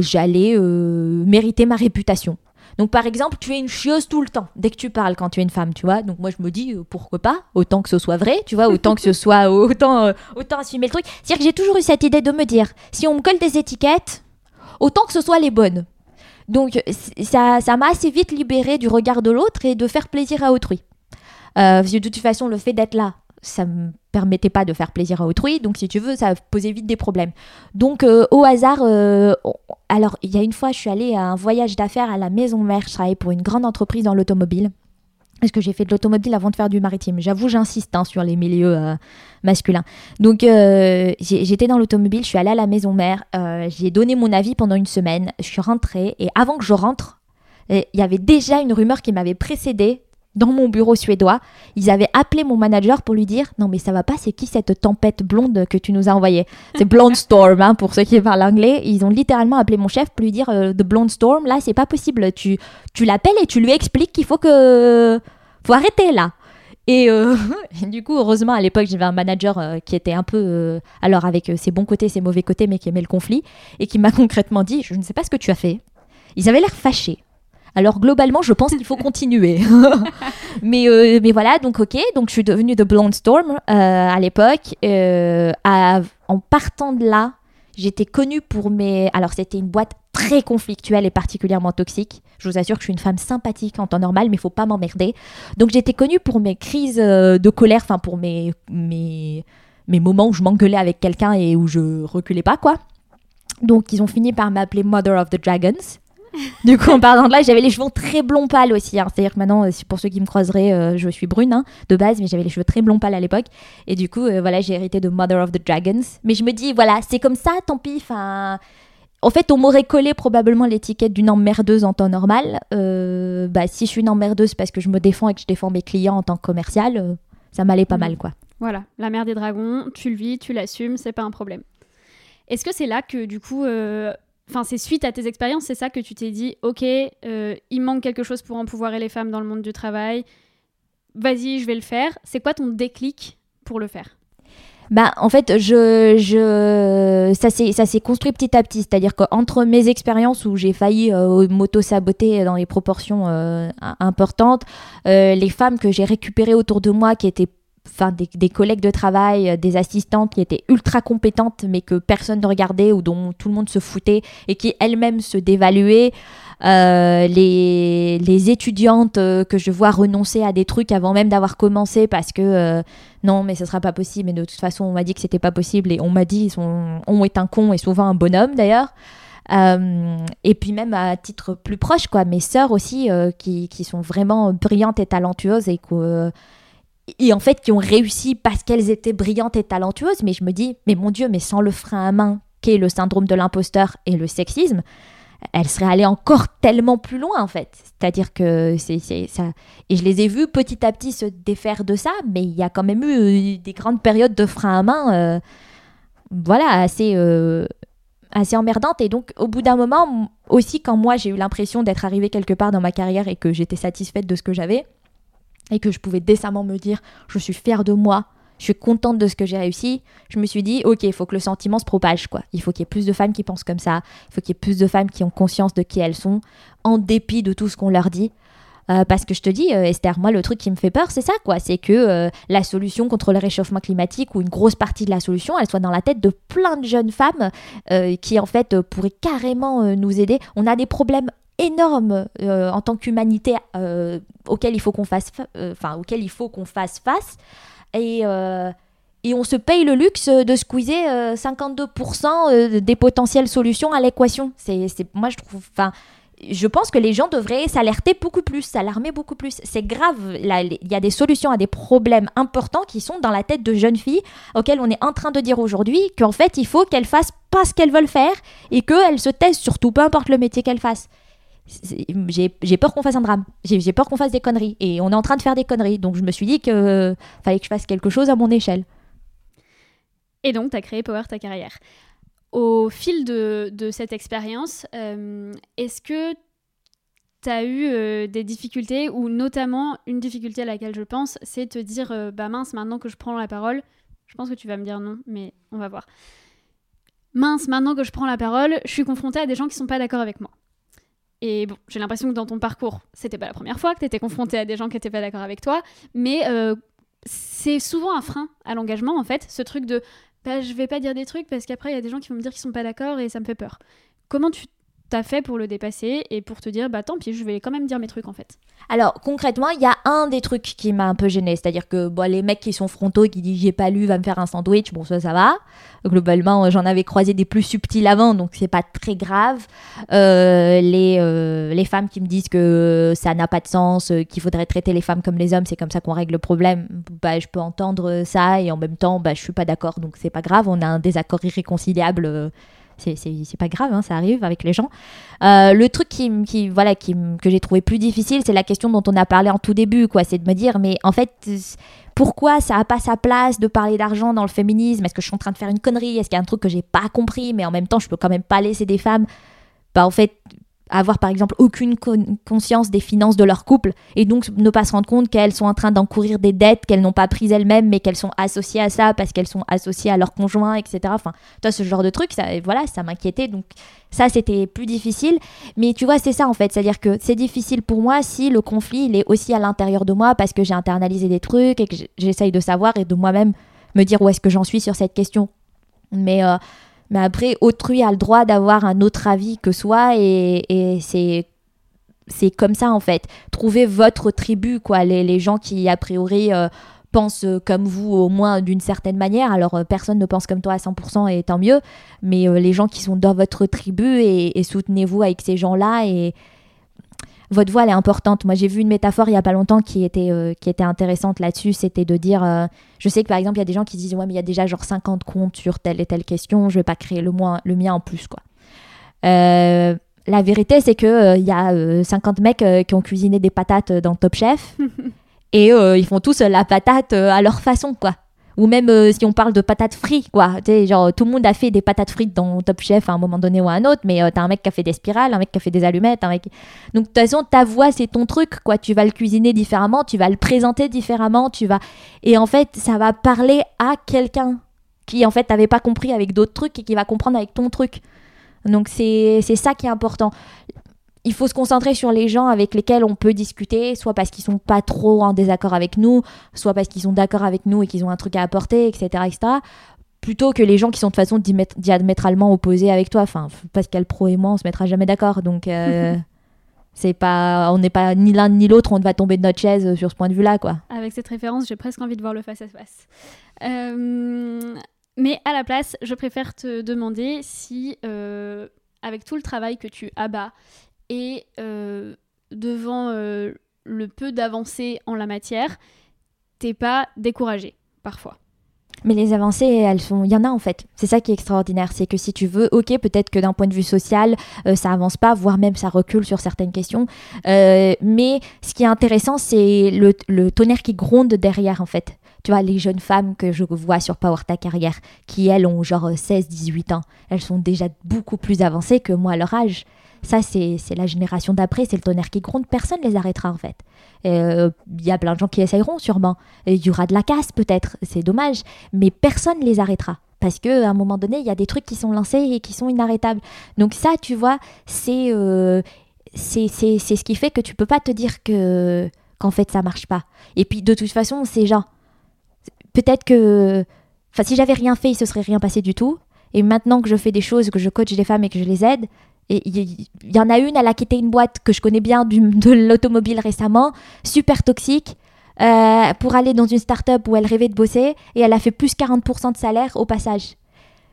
j'allais mériter ma réputation. Donc, par exemple, tu es une chieuse tout le temps, dès que tu parles quand tu es une femme, tu vois. Donc, moi, je me dis, pourquoi pas? Autant que ce soit vrai, tu vois, autant que ce soit, autant, euh, autant assumer le truc. C'est-à-dire que j'ai toujours eu cette idée de me dire, si on me colle des étiquettes, autant que ce soit les bonnes. Donc, ça ça m'a assez vite libérée du regard de l'autre et de faire plaisir à autrui. Euh, de toute façon, le fait d'être là, ça me permettait pas de faire plaisir à autrui. Donc, si tu veux, ça posait vite des problèmes. Donc, euh, au hasard, euh, alors, il y a une fois, je suis allée à un voyage d'affaires à la maison mère. Je pour une grande entreprise dans l'automobile. Parce que j'ai fait de l'automobile avant de faire du maritime. J'avoue, j'insiste hein, sur les milieux euh, masculins. Donc, euh, j'étais dans l'automobile, je suis allée à la maison mère, euh, j'ai donné mon avis pendant une semaine, je suis rentrée, et avant que je rentre, il y avait déjà une rumeur qui m'avait précédée dans mon bureau suédois. Ils avaient appelé mon manager pour lui dire Non, mais ça va pas, c'est qui cette tempête blonde que tu nous as envoyée? C'est Blonde Storm, hein, pour ceux qui parlent anglais. Ils ont littéralement appelé mon chef pour lui dire euh, The Blonde Storm, là, c'est pas possible. Tu, tu l'appelles et tu lui expliques qu'il faut que. faut arrêter là. Et euh, du coup, heureusement, à l'époque, j'avais un manager euh, qui était un peu, euh, alors avec euh, ses bons côtés, ses mauvais côtés, mais qui aimait le conflit, et qui m'a concrètement dit, je ne sais pas ce que tu as fait. Ils avaient l'air fâchés. Alors globalement, je pense qu'il faut continuer. mais, euh, mais voilà, donc ok, donc je suis devenue de Blonde Storm euh, à l'époque. Euh, en partant de là, j'étais connue pour mes... Alors c'était une boîte très conflictuelle et particulièrement toxique. Je vous assure que je suis une femme sympathique en temps normal, mais il faut pas m'emmerder. Donc j'étais connue pour mes crises de colère, enfin pour mes, mes, mes moments où je m'engueulais avec quelqu'un et où je reculais pas, quoi. Donc ils ont fini par m'appeler Mother of the Dragons. Du coup, en parlant de là, j'avais les cheveux très blond pâle aussi. hein. C'est-à-dire que maintenant, euh, pour ceux qui me croiseraient, euh, je suis brune hein, de base, mais j'avais les cheveux très blond pâle à l'époque. Et du coup, euh, voilà, j'ai hérité de Mother of the Dragons. Mais je me dis, voilà, c'est comme ça, tant pis. Enfin, en fait, on m'aurait collé probablement l'étiquette d'une emmerdeuse en temps normal. Euh, bah, si je suis une emmerdeuse parce que je me défends et que je défends mes clients en tant que commercial, ça m'allait pas Mhm. mal, quoi. Voilà, la mère des dragons, tu le vis, tu l'assumes, c'est pas un problème. Est-ce que c'est là que du coup, euh, enfin c'est suite à tes expériences, c'est ça que tu t'es dit, ok, euh, il manque quelque chose pour empouvoirer les femmes dans le monde du travail, vas-y, je vais le faire. C'est quoi ton déclic pour le faire? Bah, en fait, je, je, ça s'est construit petit à petit. C'est-à-dire qu'entre mes expériences où j'ai failli euh, m'auto-saboter dans les proportions euh, im- importantes, euh, les femmes que j'ai récupérées autour de moi qui étaient enfin des, des collègues de travail, euh, des assistantes qui étaient ultra compétentes mais que personne ne regardait ou dont tout le monde se foutait et qui elles-mêmes se dévaluaient. Euh, les, les étudiantes euh, que je vois renoncer à des trucs avant même d'avoir commencé parce que euh, non mais ce sera pas possible. Et de toute façon on m'a dit que c'était pas possible et on m'a dit son on est un con et souvent un bonhomme d'ailleurs. Euh, et puis même à titre plus proche quoi. Mes sœurs aussi euh, qui, qui sont vraiment brillantes et talentueuses et que et en fait qui ont réussi parce qu'elles étaient brillantes et talentueuses mais je me dis mais mon dieu mais sans le frein à main qu'est le syndrome de l'imposteur et le sexisme elle serait allée encore tellement plus loin en fait. C'est-à-dire que c'est ça. Et je les ai vus petit à petit se défaire de ça, mais il y a quand même eu des grandes périodes de frein à main, voilà, assez, assez emmerdantes. Et donc, au bout d'un moment, aussi, quand moi j'ai eu l'impression d'être arrivée quelque part dans ma carrière et que j'étais satisfaite de ce que j'avais, et que je pouvais décemment me dire, je suis fière de moi, je suis contente de ce que j'ai réussi, je me suis dit, ok, il faut que le sentiment se propage, quoi. Il faut qu'il y ait plus de femmes qui pensent comme ça, il faut qu'il y ait plus de femmes qui ont conscience de qui elles sont, en dépit de tout ce qu'on leur dit. Euh, parce que je te dis, euh, Esther, moi, le truc qui me fait peur, c'est ça, quoi. C'est que euh, la solution contre le réchauffement climatique, ou une grosse partie de la solution, elle soit dans la tête de plein de jeunes femmes qui, en fait, pourraient carrément nous aider. On a des problèmes énormes en tant qu'humanité auxquels il faut qu'on fasse, enfin, auxquels il faut qu'on fasse face et, euh, et on se paye le luxe de squeezer 52% euh, des potentielles solutions à l'équation. C'est, moi, je trouve. Enfin, je pense que les gens devraient s'alerter beaucoup plus, s'alarmer beaucoup plus. C'est grave. Il y a des solutions à des problèmes importants qui sont dans la tête de jeunes filles auxquelles on est en train de dire aujourd'hui qu'en fait, il faut qu'elles fassent pas ce qu'elles veulent faire et qu'elles se taisent surtout, peu importe le métier qu'elles fassent j'ai peur qu'on fasse un drame. J'ai peur qu'on fasse des conneries. Et on est en train de faire des conneries. Donc je me suis dit qu'il euh, fallait que je fasse quelque chose à mon échelle. Et donc, tu as créé Power ta carrière. Au fil de, de cette expérience, euh, est-ce que tu as eu euh, des difficultés, ou notamment une difficulté à laquelle je pense, c'est te dire, bah mince, maintenant que je prends la parole, je pense que tu vas me dire non, mais on va voir. Mince, maintenant que je prends la parole, je suis confrontée à des gens qui sont pas d'accord avec moi. Et bon, j'ai l'impression que dans ton parcours, c'était pas la première fois que tu étais confronté à des gens qui n'étaient pas d'accord avec toi, mais euh, c'est souvent un frein à l'engagement en fait, ce truc de bah, je vais pas dire des trucs parce qu'après il y a des gens qui vont me dire qu'ils sont pas d'accord et ça me fait peur. Comment tu t'as fait pour le dépasser et pour te dire bah tant pis je vais quand même dire mes trucs en fait. Alors concrètement il y a un des trucs qui m'a un peu gêné c'est à dire que bon, les mecs qui sont frontaux qui disent j'ai pas lu va me faire un sandwich. Bon ça ça va. Globalement j'en avais croisé des plus subtils avant donc c'est pas très grave. Euh, les, euh, les femmes qui me disent que ça n'a pas de sens euh, qu'il faudrait traiter les femmes comme les hommes c'est comme ça qu'on règle le problème. Bah je peux entendre ça et en même temps bah je suis pas d'accord donc c'est pas grave. On a un désaccord irréconciliable c'est pas grave, hein, ça arrive avec les gens. Euh, le truc qui, qui voilà, qui, que j'ai trouvé plus difficile, c'est la question dont on a parlé en tout début, quoi. C'est de me dire, mais en fait, pourquoi ça a pas sa place de parler d'argent dans le féminisme? Est-ce que je suis en train de faire une connerie? Est-ce qu'il y a un truc que j'ai pas compris, mais en même temps, je peux quand même pas laisser des femmes bah, en fait, avoir par exemple aucune conscience des finances de leur couple et donc ne pas se rendre compte qu'elles sont en train d'encourir des dettes qu'elles n'ont pas prises elles-mêmes mais qu'elles sont associées à ça parce qu'elles sont associées à leur conjoint etc enfin toi ce genre de truc ça voilà ça m'inquiétait donc ça c'était plus difficile. Mais tu vois c'est ça en fait. C'est à dire que c'est difficile pour moi si le conflit il est aussi à l'intérieur de moi parce que j'ai internalisé des trucs et que j'essaye de savoir et de moi-même me dire où est-ce que j'en suis sur cette question. Mais euh, mais après, autrui a le droit d'avoir un autre avis que soi et, c'est c'est comme ça en fait. Trouvez votre tribu, quoi. Les, les gens qui a priori euh, pensent comme vous au moins d'une certaine manière. Alors euh, personne ne pense comme toi à 100% et tant mieux. Mais euh, les gens qui sont dans votre tribu et soutenez-vous avec ces gens-là et, votre voix elle est importante. Moi j'ai vu une métaphore il y a pas longtemps qui était, euh, qui était intéressante là-dessus, c'était de dire, euh, je sais que par exemple il y a des gens qui disent ouais mais il y a déjà genre 50 comptes sur telle et telle question, je vais pas créer le, moins, le mien en plus quoi. Euh, la vérité c'est que il y a 50 mecs qui ont cuisiné des patates dans Top Chef et ils font tous la patate à leur façon quoi ou même euh, si on parle de patates frites, quoi. Tu genre, tout le monde a fait des patates frites dans Top Chef à un moment donné ou à un autre, mais euh, t'as un mec qui a fait des spirales, un mec qui a fait des allumettes, un mec... Donc, de toute façon, ta voix, c'est ton truc, quoi. Tu vas le cuisiner différemment, tu vas le présenter différemment, tu vas... Et en fait, ça va parler à quelqu'un qui, en fait, t'avait pas compris avec d'autres trucs et qui va comprendre avec ton truc. Donc, c'est ça qui est important il faut se concentrer sur les gens avec lesquels on peut discuter, soit parce qu'ils sont pas trop en désaccord avec nous, soit parce qu'ils sont d'accord avec nous et qu'ils ont un truc à apporter, etc., etc. Plutôt que les gens qui sont de façon diamétralement opposés avec toi. Enfin, Pascal Pro et moi, on se mettra jamais d'accord. Donc, euh, c'est pas, on n'est pas ni l'un ni l'autre, on va tomber de notre chaise sur ce point de vue-là, quoi. Avec cette référence, j'ai presque envie de voir le face à face. mais à la place, je préfère te demander si, euh, avec tout le travail que tu abats et euh, devant euh, le peu d'avancées en la matière, t'es pas découragé parfois Mais les avancées, elles sont, il y en a en fait. C'est ça qui est extraordinaire, c'est que si tu veux, ok, peut-être que d'un point de vue social, euh, ça avance pas, voire même ça recule sur certaines questions. Mais ce qui est intéressant, c'est le, le tonnerre qui gronde derrière en fait. Tu vois, les jeunes femmes que je vois sur Power Ta Carrière, qui elles ont genre 16-18 ans, elles sont déjà beaucoup plus avancées que moi à leur âge. Ça, c'est la génération d'après, c'est le tonnerre qui gronde, personne ne les arrêtera en fait. Il y a plein de gens qui essayeront sûrement. Il y aura de la casse peut-être, c'est dommage, mais personne ne les arrêtera. Parce qu'à un moment donné, il y a des trucs qui sont lancés et qui sont inarrêtables. Donc ça, tu vois, c'est euh, c'est ce qui fait que tu peux pas te dire que qu'en fait ça marche pas. Et puis de toute façon, c'est genre peut-être que enfin si j'avais rien fait, il se serait rien passé du tout. Et maintenant que je fais des choses, que je coach des femmes et que je les aide, et il y, en a une, elle a quitté une boîte que je connais bien du- de l'automobile récemment, super toxique, euh, pour aller dans une start-up où elle rêvait de bosser, et elle a fait plus 40% de salaire au passage.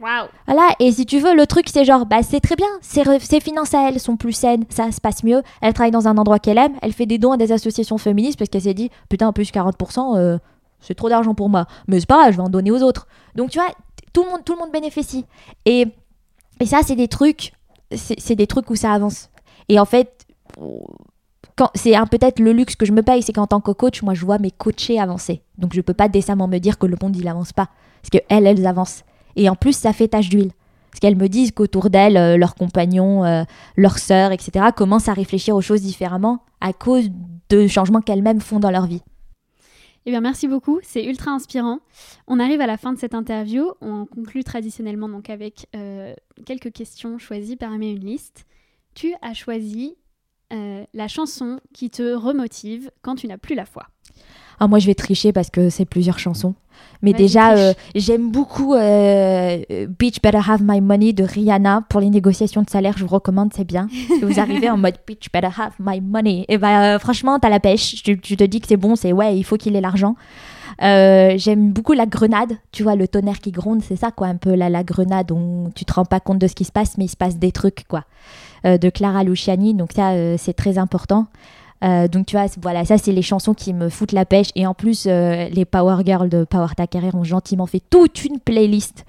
Waouh Voilà, et si tu veux, le truc, c'est genre, bah, c'est très bien, ses, ses finances à elle sont plus saines, ça se passe mieux, elle travaille dans un endroit qu'elle aime, elle fait des dons à des associations féministes parce qu'elle s'est dit, putain, plus 40%, euh, c'est trop d'argent pour moi. Mais c'est pas grave, je vais en donner aux autres. Donc, tu vois, tout le monde, tout le monde bénéficie. Et, et ça, c'est des trucs, c'est des trucs où ça avance. Et en fait, c'est peut-être le luxe que je me paye, c'est qu'en tant que coach, moi, je vois mes coachés avancer. Donc, je peux pas décemment me dire que le monde, il avance pas. Parce que elles, elles avancent. Et en plus, ça fait tache d'huile. Parce qu'elles me disent qu'autour d'elles, euh, leurs compagnons, euh, leurs sœurs, etc., commencent à réfléchir aux choses différemment à cause de changements qu'elles-mêmes font dans leur vie. Eh bien, merci beaucoup, c'est ultra inspirant. On arrive à la fin de cette interview. On conclut traditionnellement avec euh, quelques questions choisies parmi une liste. Tu as choisi euh, la chanson qui te remotive quand tu n'as plus la foi. Ah, moi, je vais tricher parce que c'est plusieurs chansons. Mais déjà, euh, j'aime beaucoup euh, Bitch Better Have My Money de Rihanna pour les négociations de salaire. Je vous recommande, c'est bien. Si vous arrivez en mode Bitch Better Have My Money, et ben euh, franchement, t'as la pêche. Tu, tu te dis que c'est bon, c'est ouais, il faut qu'il ait l'argent. Euh, j'aime beaucoup la grenade, tu vois, le tonnerre qui gronde, c'est ça quoi, un peu la, la grenade où tu te rends pas compte de ce qui se passe, mais il se passe des trucs quoi. Euh, de Clara Luciani, donc ça euh, c'est très important. Euh, donc tu vois, voilà, ça c'est les chansons qui me foutent la pêche. Et en plus, euh, les Power Girls de Power Ta Carrière ont gentiment fait toute une playlist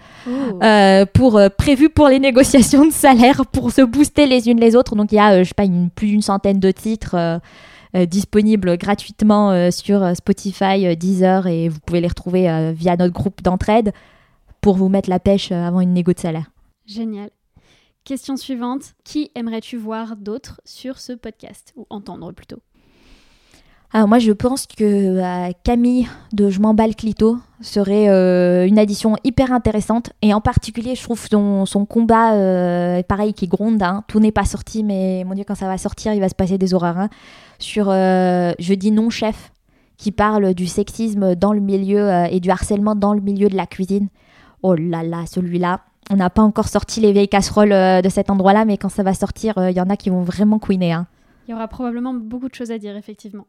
euh, pour prévue pour les négociations de salaire, pour se booster les unes les autres. Donc il y a, je sais pas, une, plus d'une centaine de titres disponibles gratuitement sur Spotify, Deezer, et vous pouvez les retrouver via notre groupe d'entraide pour vous mettre la pêche avant une négo de salaire. Génial. Question suivante. Qui aimerais-tu voir d'autres sur ce podcast? Ou entendre plutôt Alors moi je pense que euh, Camille de Je m'emballe Clito serait euh, une addition hyper intéressante et en particulier je trouve son, combat euh, pareil qui gronde, hein. tout n'est pas sorti mais mon dieu quand ça va sortir il va se passer des horreurs hein. sur Je dis non chef qui parle du sexisme dans le milieu et du harcèlement dans le milieu de la cuisine. Oh là là celui-là on n'a pas encore sorti les vieilles casseroles euh, de cet endroit-là mais quand ça va sortir euh, il y en a qui vont vraiment couiner. Hein. Il y aura probablement beaucoup de choses à dire, effectivement.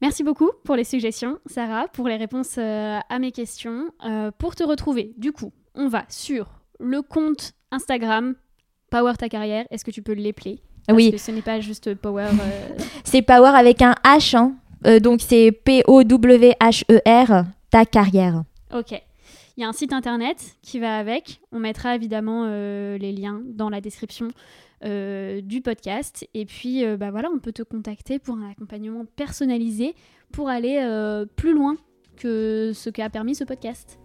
Merci beaucoup pour les suggestions, Sarah, pour les réponses euh, à mes questions. Euh, pour te retrouver, du coup, on va sur le compte Instagram Power Ta Carrière. Est-ce que tu peux l'épeler Parce Oui. que ce n'est pas juste Power. euh, C'est Power avec un H, hein. Euh, donc c'est P-O-W-H-E-R, ta carrière. Ok. Il y a un site internet qui va avec. On mettra évidemment euh, les liens dans la description euh, du podcast. Et puis, euh, bah voilà, on peut te contacter pour un accompagnement personnalisé pour aller plus loin que ce qu'a permis ce podcast.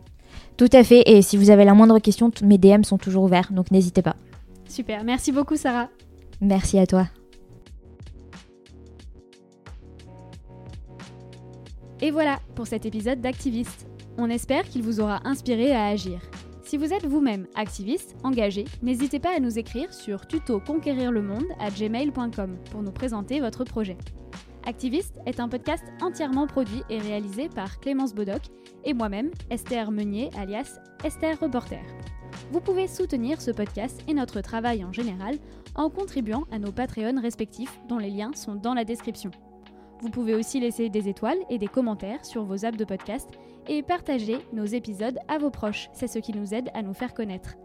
Tout à fait, et si vous avez la moindre question, mes DM sont toujours ouverts, donc n'hésitez pas. Super. Merci beaucoup, Sarah. Merci à toi. Et voilà pour cet épisode d'Activiste. On espère qu'il vous aura inspiré à agir. Si vous êtes vous-même activiste, engagé, n'hésitez pas à nous écrire sur tutoconquérirlemonde à gmail.com pour nous présenter votre projet. Activiste est un podcast entièrement produit et réalisé par Clémence Bodoc et moi-même, Esther Meunier, alias Esther Reporter. Vous pouvez soutenir ce podcast et notre travail en général en contribuant à nos Patreons respectifs dont les liens sont dans la description. Vous pouvez aussi laisser des étoiles et des commentaires sur vos apps de podcast et partager nos épisodes à vos proches. C'est ce qui nous aide à nous faire connaître.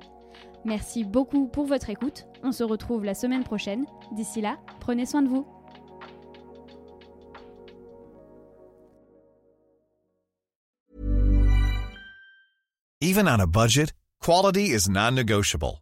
Merci beaucoup pour votre écoute. On se retrouve la semaine prochaine. D'ici là, prenez soin de vous. Even on a budget, quality is non-negotiable.